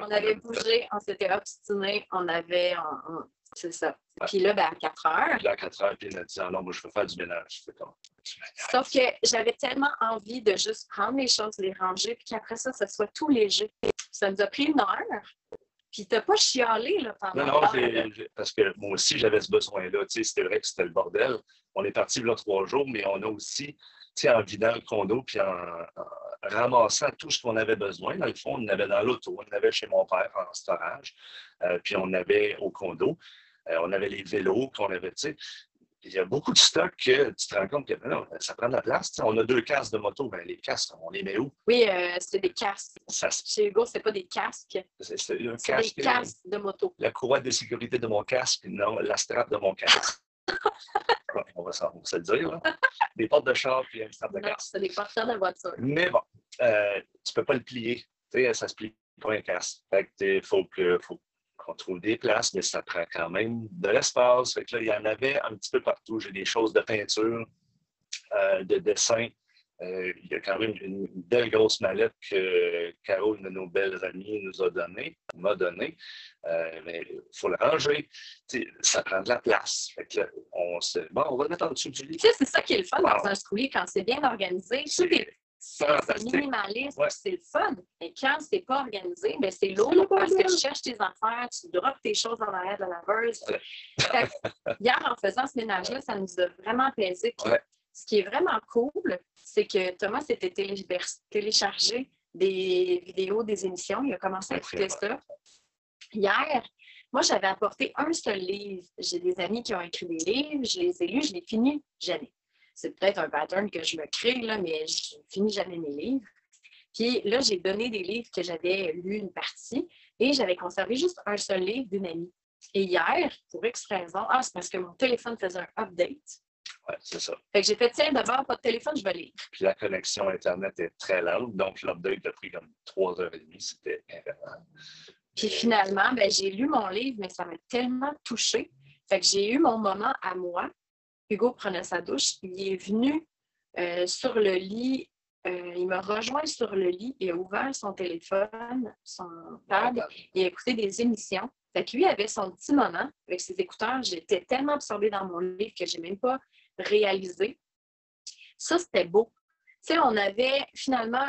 On avait bougé, on s'était obstiné, on avait. on- on- c'est ça. Puis là, ben, à 4 heures. Puis là, à 4 heures, puis il a dit Ah non, moi, je veux faire du ménage. Comme. Sauf que j'avais tellement envie de juste prendre les choses, les ranger, puis qu'après ça, ça soit tout léger. Ça nous a pris une heure. Puis t'as pas chialé là, pendant Non, non, parce que moi aussi, j'avais ce besoin-là. Tu sais, C'était vrai que c'était le bordel. On est parti là trois jours, mais on a aussi, tu sais, en vidant le condo, puis en, en ramassant tout ce qu'on avait besoin. Dans le fond, on avait dans l'auto, on avait chez mon père en storage, euh, puis on avait au condo. Euh, on avait les vélos qu'on avait, tu sais. Il y a beaucoup de stocks que tu te rends compte que non, ça prend de la place. On a deux casques de moto, ben, les casques, on les met où? Oui, euh, c'est des casques. Ça, Chez Hugo, c'est pas des casques, c'est c'est un c'est casque. des casques de moto. la courroie de sécurité de mon casque, non, la strap de mon casque. On, va se le dire. Là. Des portes de char puis strap de casque. c'est des porteurs de voiture. Mais bon, euh, tu ne peux pas le plier. Tu sais, ça se plie pas un casque. Fait que il faut que faut qu'on trouve des places, mais ça prend quand même de l'espace. Fait que là, il y en avait un petit peu partout. J'ai des choses de peinture euh, de dessin. Euh, il y a quand même une, belle grosse mallette que Caro, une de nos belles amies, nous a donnée, m'a donnée. mais il faut la ranger. ça prend de la place. on, se, bon, on va le mettre en dessous du lit. c'est ça qui est le fun dans un schoolie quand c'est bien organisé. C'est minimaliste, c'est le fun. Mais quand c'est pas organisé, ben c'est lourd parce que tu cherches tes affaires, tu drops tes choses dans l'arrière de la laveuse. hier, en faisant ce ménage-là, ça nous a vraiment plaisé. Ce qui est vraiment cool, c'est que Thomas s'était téléchargé des vidéos des émissions. Il a commencé à écouter ça. Hier, moi, j'avais apporté un seul livre. J'ai des amis qui ont écrit des livres, je les ai lus, je les finis jamais c'est peut-être un pattern que je me crée, là, mais je finis jamais mes livres. Puis là, j'ai donné des livres que j'avais lu une partie et j'avais conservé juste un seul livre d'une amie. Et hier, pour X raison, ah, c'est parce que mon téléphone faisait un update. Oui, c'est ça. Fait que j'ai fait, tiens, d'abord, pas de téléphone, je vais lire. Puis la connexion Internet est très lente, donc l'update a pris comme trois heures et demie. C'était incroyable. Puis finalement, ben, j'ai lu mon livre, mais ça m'a tellement touchée. Fait que j'ai eu mon moment à moi Hugo prenait sa douche. Il est venu euh, sur le lit. Euh, il m'a rejoint sur le lit et a ouvert son téléphone, son table, et a écouté des émissions. Fait que lui avait son petit moment avec ses écouteurs. J'étais tellement absorbée dans mon livre que je n'ai même pas réalisé. Ça, c'était beau. Tu sais, on avait finalement,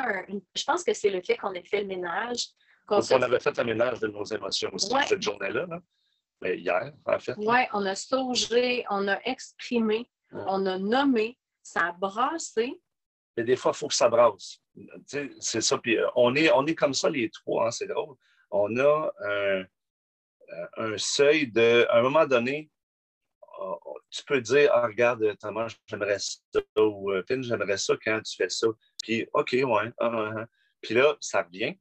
je pense que c'est le fait qu'on ait fait le ménage. Qu'on on avait fait le ménage de nos émotions aussi cette journée-là. Là hier, en fait. Oui, on a saugé, on a exprimé, on a nommé, ça a brassé. Mais des fois, il faut que ça brasse. C'est ça. Puis euh, on est, on est comme ça, les trois, hein, c'est drôle. On a un, euh, un seuil de. À un moment donné, tu peux dire Ah, regarde, Thomas, j'aimerais ça, ou euh, Pin, j'aimerais ça quand tu fais ça. Puis, OK, ouais. Ah, ah, ah. Puis là, ça revient.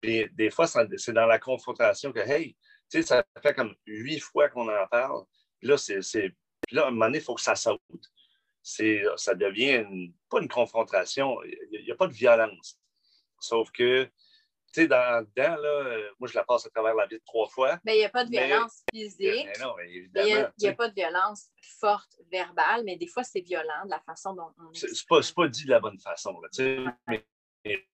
Puis des fois, c'est dans la confrontation que, hey, tu sais, ça fait comme huit fois qu'on en parle. Puis là, c'est, Puis là, à un moment donné, il faut que ça saute. C'est, ça devient pas une confrontation. Il n'y a, pas de violence. Sauf que, tu sais, dans, dedans, là, euh, moi, je la passe à travers la vie trois fois. Mais il n'y a pas de violence physique. Mais non, évidemment. Il n'y a, pas de violence forte verbale, mais des fois, c'est violent de la façon dont on. C'est, pas, pas, dit de la bonne façon. Là, mais, mais,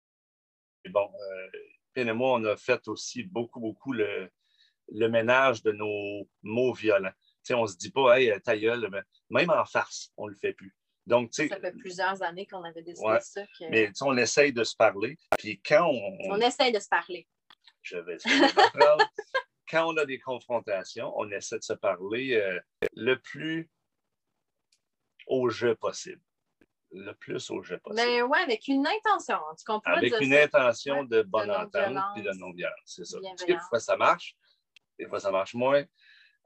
bon, euh, et moi, on a fait aussi beaucoup, beaucoup le, le ménage de nos mots violents. on ne se dit pas, hey, ta gueule, même en farce, on ne le fait plus. Donc, ça fait plusieurs années qu'on avait décidé ça. Mais on essaye de se parler. Puis quand on. On, essaye de se parler. Je vais Quand on a des confrontations, on essaie de se parler euh, le plus au jeu possible. Le plus au jeu possible. Mais oui, avec une intention. Tu comprends? Avec une intention de bonne entente et de non-violence. C'est ça. Des fois, ça marche. Des fois, ça marche moins.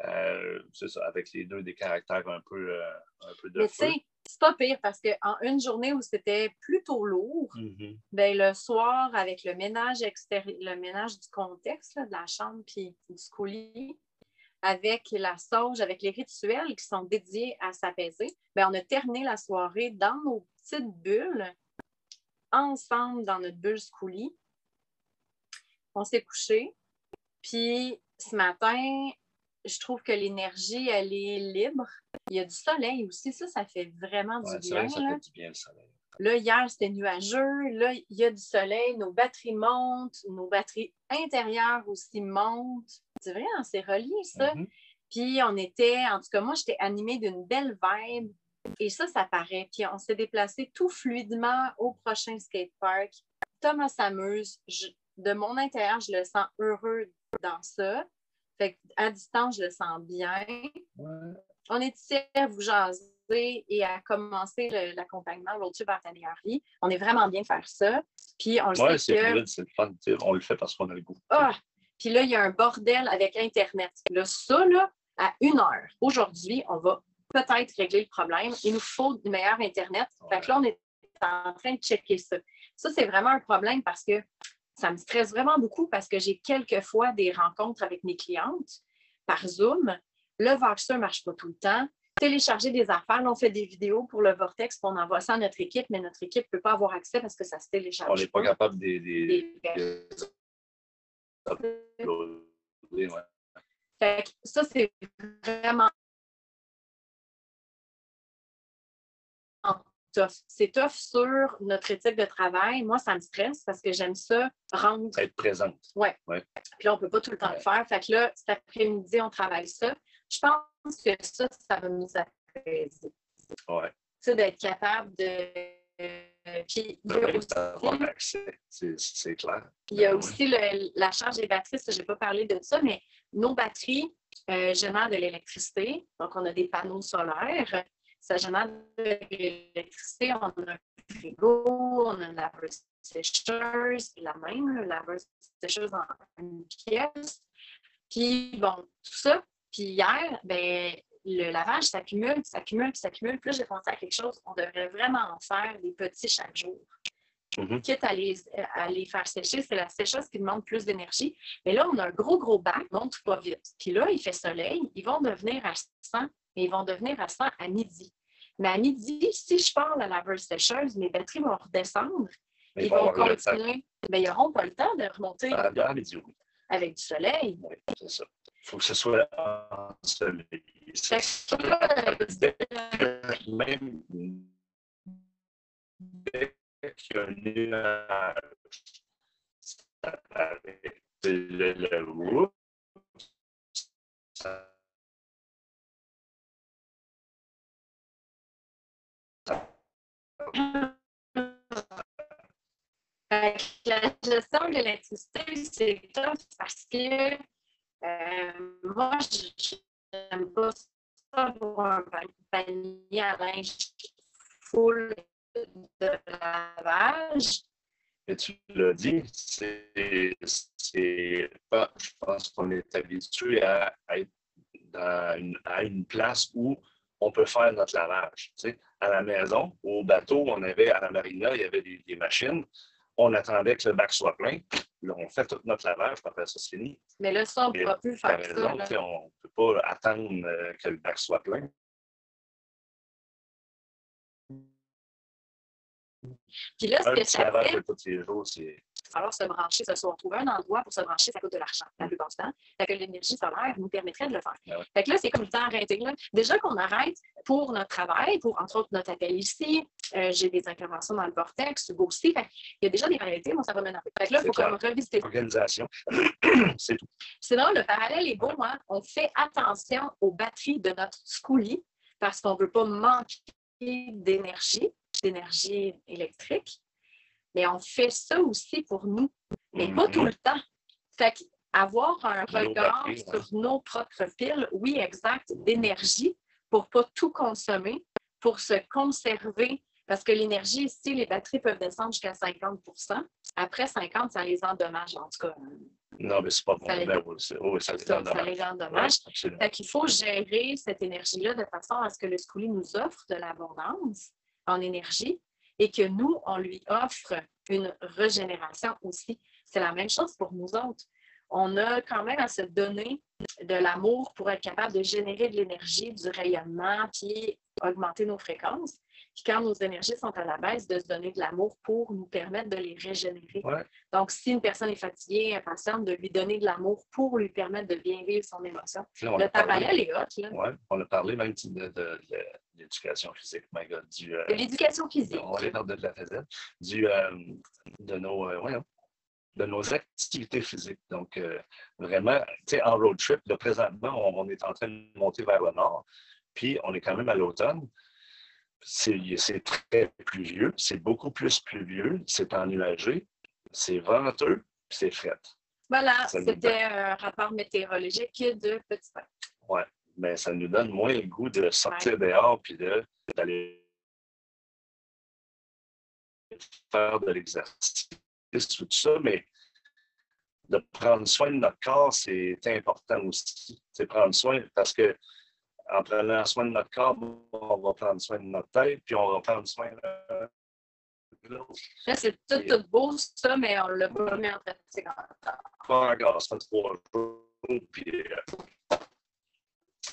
Euh, c'est ça, avec les deux des caractères un peu, euh, un peu de Mais tu sais, c'est pas pire parce qu'en une journée où c'était plutôt lourd, mm-hmm. ben, le soir, avec le ménage extérieur, le ménage du contexte de la chambre puis du coulis, avec la sauge, avec les rituels qui sont dédiés à s'apaiser, ben, on a terminé la soirée dans nos petites bulles, ensemble dans notre bulle coulis. On s'est couché, puis ce matin, je trouve que l'énergie, elle est libre. Il y a du soleil aussi. Ça, ça fait vraiment du bien. ça fait du bien, le soleil. Là, hier, c'était nuageux. Là, il y a du soleil. Nos batteries montent. Nos batteries intérieures aussi montent. C'est vrai, on s'est relié, ça. Mm-hmm. Puis, on était, en tout cas, moi, j'étais animée d'une belle vibe. Et ça, ça paraît. Puis, on s'est déplacé tout fluidement au prochain skatepark. Thomas s'amuse. de mon intérieur, je le sens heureux dans ça. Fait à distance, je le sens bien. On est ici à vous jaser et à commencer l'accompagnement Road Partenariat. On est vraiment bien de faire ça. Puis on le que... fun. On le fait parce qu'on a le goût. Ah! Puis là, il y a un bordel avec Internet. Là, ça, là, à une heure, aujourd'hui, on va peut-être régler le problème. Il nous faut du meilleur Internet. Fait que là, on est en train de checker ça. Ça, c'est vraiment un problème parce que ça me stresse vraiment beaucoup parce que j'ai quelquefois des rencontres avec mes clientes par Zoom. Le Voxer ne marche pas tout le temps. Télécharger des affaires, on fait des vidéos pour le Vortex, on envoie ça à notre équipe, mais notre équipe ne peut pas avoir accès parce que ça se télécharge. On n'est pas, capable de. ça, c'est vraiment tough. C'est tough sur notre éthique de travail. Moi, ça me stresse parce que j'aime ça rendre. Être présente. Ouais. Ouais. Puis là, on ne peut pas tout le temps le faire. Fait que là, cet après-midi, on travaille ça. Je pense que ça, ça va nous apaiser. Ouais. Tu sais, d'être capable de. Puis, il y a Oui, aussi, c'est clair. il y a Ben aussi le- la charge des batteries. Je n'ai pas parlé de ça, mais nos batteries euh, génèrent de l'électricité. Donc, on a des panneaux solaires. Ça génère de l'électricité. On a un frigo, on a une laveuse sécheuse, la même, laveuse sécheuse en une pièce. Puis, bon, tout ça. Puis hier, ben, le lavage s'accumule, s'accumule, puis s'accumule. Puis là, j'ai pensé à quelque chose. On devrait vraiment en faire des petits chaque jour. Mhm. Quitte à les, à les faire sécher, c'est la sécheuse qui demande plus d'énergie. Mais là, on a un gros, gros bac, monte pas vite. Puis là, il fait soleil, ils vont devenir à 100, et ils vont devenir à 100 à midi. Mais à midi, si je pars la laveuse sécheuse, mes batteries vont redescendre. Mais Ils vont continuer. Mais ils n'auront pas le temps de remonter Ah, bien, allez-y, oui. avec du soleil. Oui, c'est ça. Il faut que ce soit ensoleillé. Même dès qu'il y a un nuage, ça paraît. C'est Le, ça- La gestion de l'électricité, c'est tough parce que euh, moi, je n'aime pas ça pour un panier à linge full de lavage. Mais tu l'as dit, c'est, pas, je pense qu'on est habitué à être à une place où on peut faire notre lavage. Tu sais, à la maison, au bateau, on avait, à la marina, il y avait des, des machines. On attendait que le bac soit plein. Là, on fait tout notre lavage, après ça, c'est fini. Mais là, ça, on ne pourra plus faire ça. raison, là. tu sais, on ne peut pas attendre euh, que le bac soit plein. Puis là, ce Un que ça lavage fait, de tous les jours, c'est il va falloir se brancher ce soir. Trouver un endroit pour se brancher, ça coûte de l'argent la plupart du temps. Fait que l'énergie solaire nous permettrait de le faire. Ah ouais. Fait que là, c'est comme le temps arrêté. Là. Déjà qu'on arrête pour notre travail, pour entre autres notre appel ici, euh, j'ai des interventions dans le vortex, Hugo aussi. Fait il y a déjà des réalités, moi, ça va m'énerver. Fait que là, il faut clair. comme revisiter. organisation. c'est tout. Sinon, le parallèle est beau. Hein? On fait attention aux batteries de notre schoolie parce qu'on ne veut pas manquer d'énergie, d'énergie électrique. Mais on fait ça aussi pour nous, mais pas Mhm. tout le temps. Fait avoir un regard sur nos propres piles, oui, exact, d'énergie pour ne pas tout consommer, pour se conserver. Parce que l'énergie ici, les batteries peuvent descendre jusqu'à 50% Après 50 ça les endommage, en tout cas. Non, mais c'est pas bon. Ça les- Ben ça les Ça, les endommage. Ouais. Fait qu'il faut gérer cette énergie-là de façon à ce que le schoolie nous offre de l'abondance en énergie et que nous, on lui offre une régénération aussi. C'est la même chose pour nous autres. On a quand même à se donner de l'amour pour être capable de générer de l'énergie, du rayonnement, puis augmenter nos fréquences. Puis quand nos énergies sont à la baisse, de se donner de l'amour pour nous permettre de les régénérer. Ouais. Donc, si une personne est fatiguée, impatiente, de lui donner de l'amour pour lui permettre de bien vivre son émotion. Là, Le parallèle est hot, là. Ouais, on a parlé même de, de- de- de l'éducation physique, my God, du, euh, De l'éducation physique. on va parler de la FSL, du, euh, de, nos, euh, voyons, de nos activités physiques. Donc, vraiment, tu sais, en road trip, là, présentement, on, on est en train de monter vers le nord, puis on est quand même à l'automne. C'est très pluvieux, c'est beaucoup plus pluvieux, c'est ennuagé, c'est venteux, puis c'est fret. Voilà, c'était un rapport météorologique de petit pain. Ouais, mais ça nous donne moins le goût de sortir dehors puis de- d'aller faire de l'exercice, tout ça, mais de prendre soin de notre corps, c'est important aussi. C'est prendre soin parce que en prenant soin de notre corps, on va prendre soin de notre tête, puis on va prendre soin de l'autre. Là, c'est tout, tout beau, ça, mais on ne l'a pas mis en pratique encore. Pas encore, ça fait trois jours, puis euh,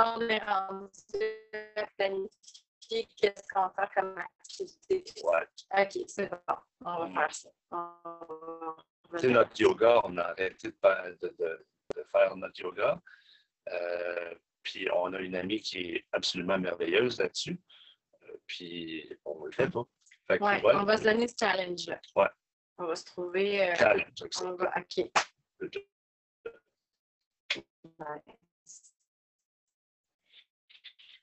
rendu à planifier qu'est-ce qu'on fait comme activité. Ouais. OK, c'est bon. On va faire ça. On sais, notre yoga, on a arrêté de, faire- de- de- de faire notre yoga. Euh, puis on a une amie qui est absolument merveilleuse là-dessus. Euh, puis on le fait pas. Fait que, Ouais, ouais, on va se donner ce challenge-là. Ouais. On va se trouver. euh, challenge on va, OK. Ouais.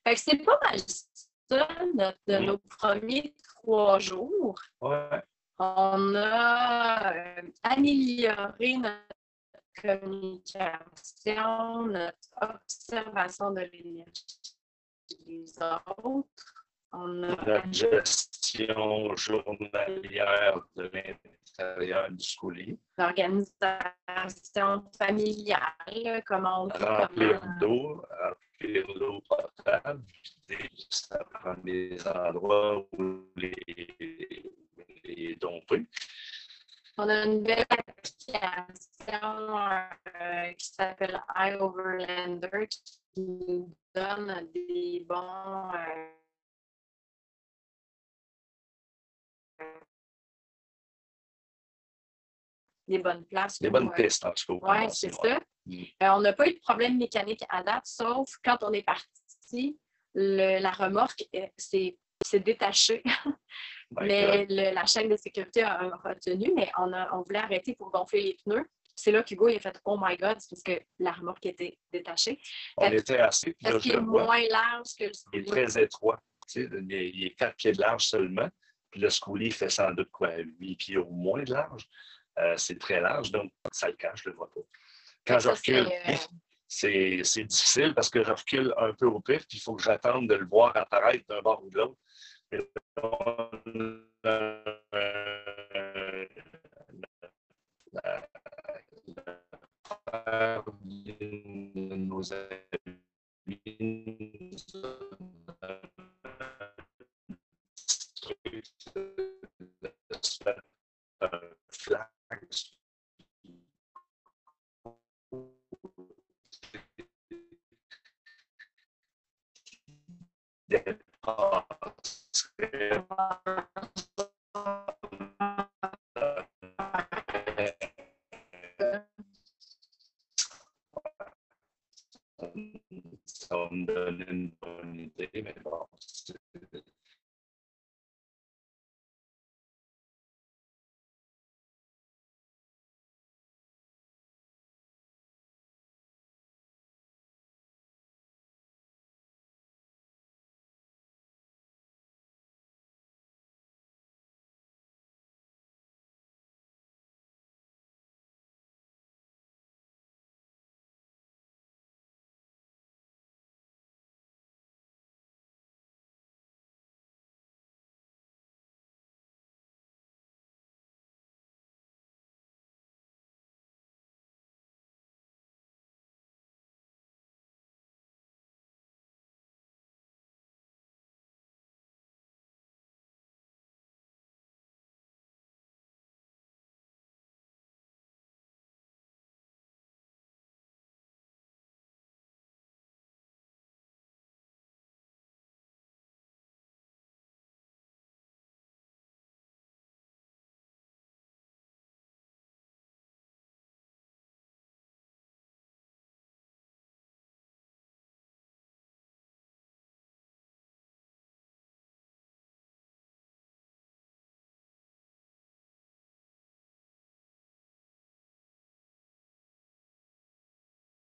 Fait que c'est pas mal ça, notre- de nos premiers trois jours. Ouais. On a euh, amélioré notre communication, notre observation de l'énergie des autres. On a Notre gestion journalière de l'intérieur du schooling. l'organisation familiale, comment on fait, Remplir d'eau, potable, vider ça prend des endroits où les, les domper. On a une belle application euh, qui s'appelle iOverlander qui nous donne des bons. euh, des bonnes places. Des bonnes euh, pistes, en tout cas. Oui, commencer, c'est ça. Euh, on n'a pas eu de problème mécanique à date, sauf quand on est parti, le- la remorque euh, s'est détachée. Mais le- la chaîne de sécurité a, retenu, mais on, a- on voulait arrêter pour gonfler les pneus. C'est là qu'Hugo a fait Oh my God, c'est parce que la remorque était détachée. on était là, Parce qu'il est moins large que le Il est très étroit. Tu sais, il est- il est 4 pieds de large seulement. Puis le schoolie fait sans doute quoi, 8 pieds au moins de large. Euh, c'est très large, donc ça le cache, je ne le vois pas. Quand je recule, c'est, euh, difficile parce que je recule un peu au pif, puis il faut que j'attende de le voir apparaître d'un bord ou de l'autre. Euh, nos amis de se faire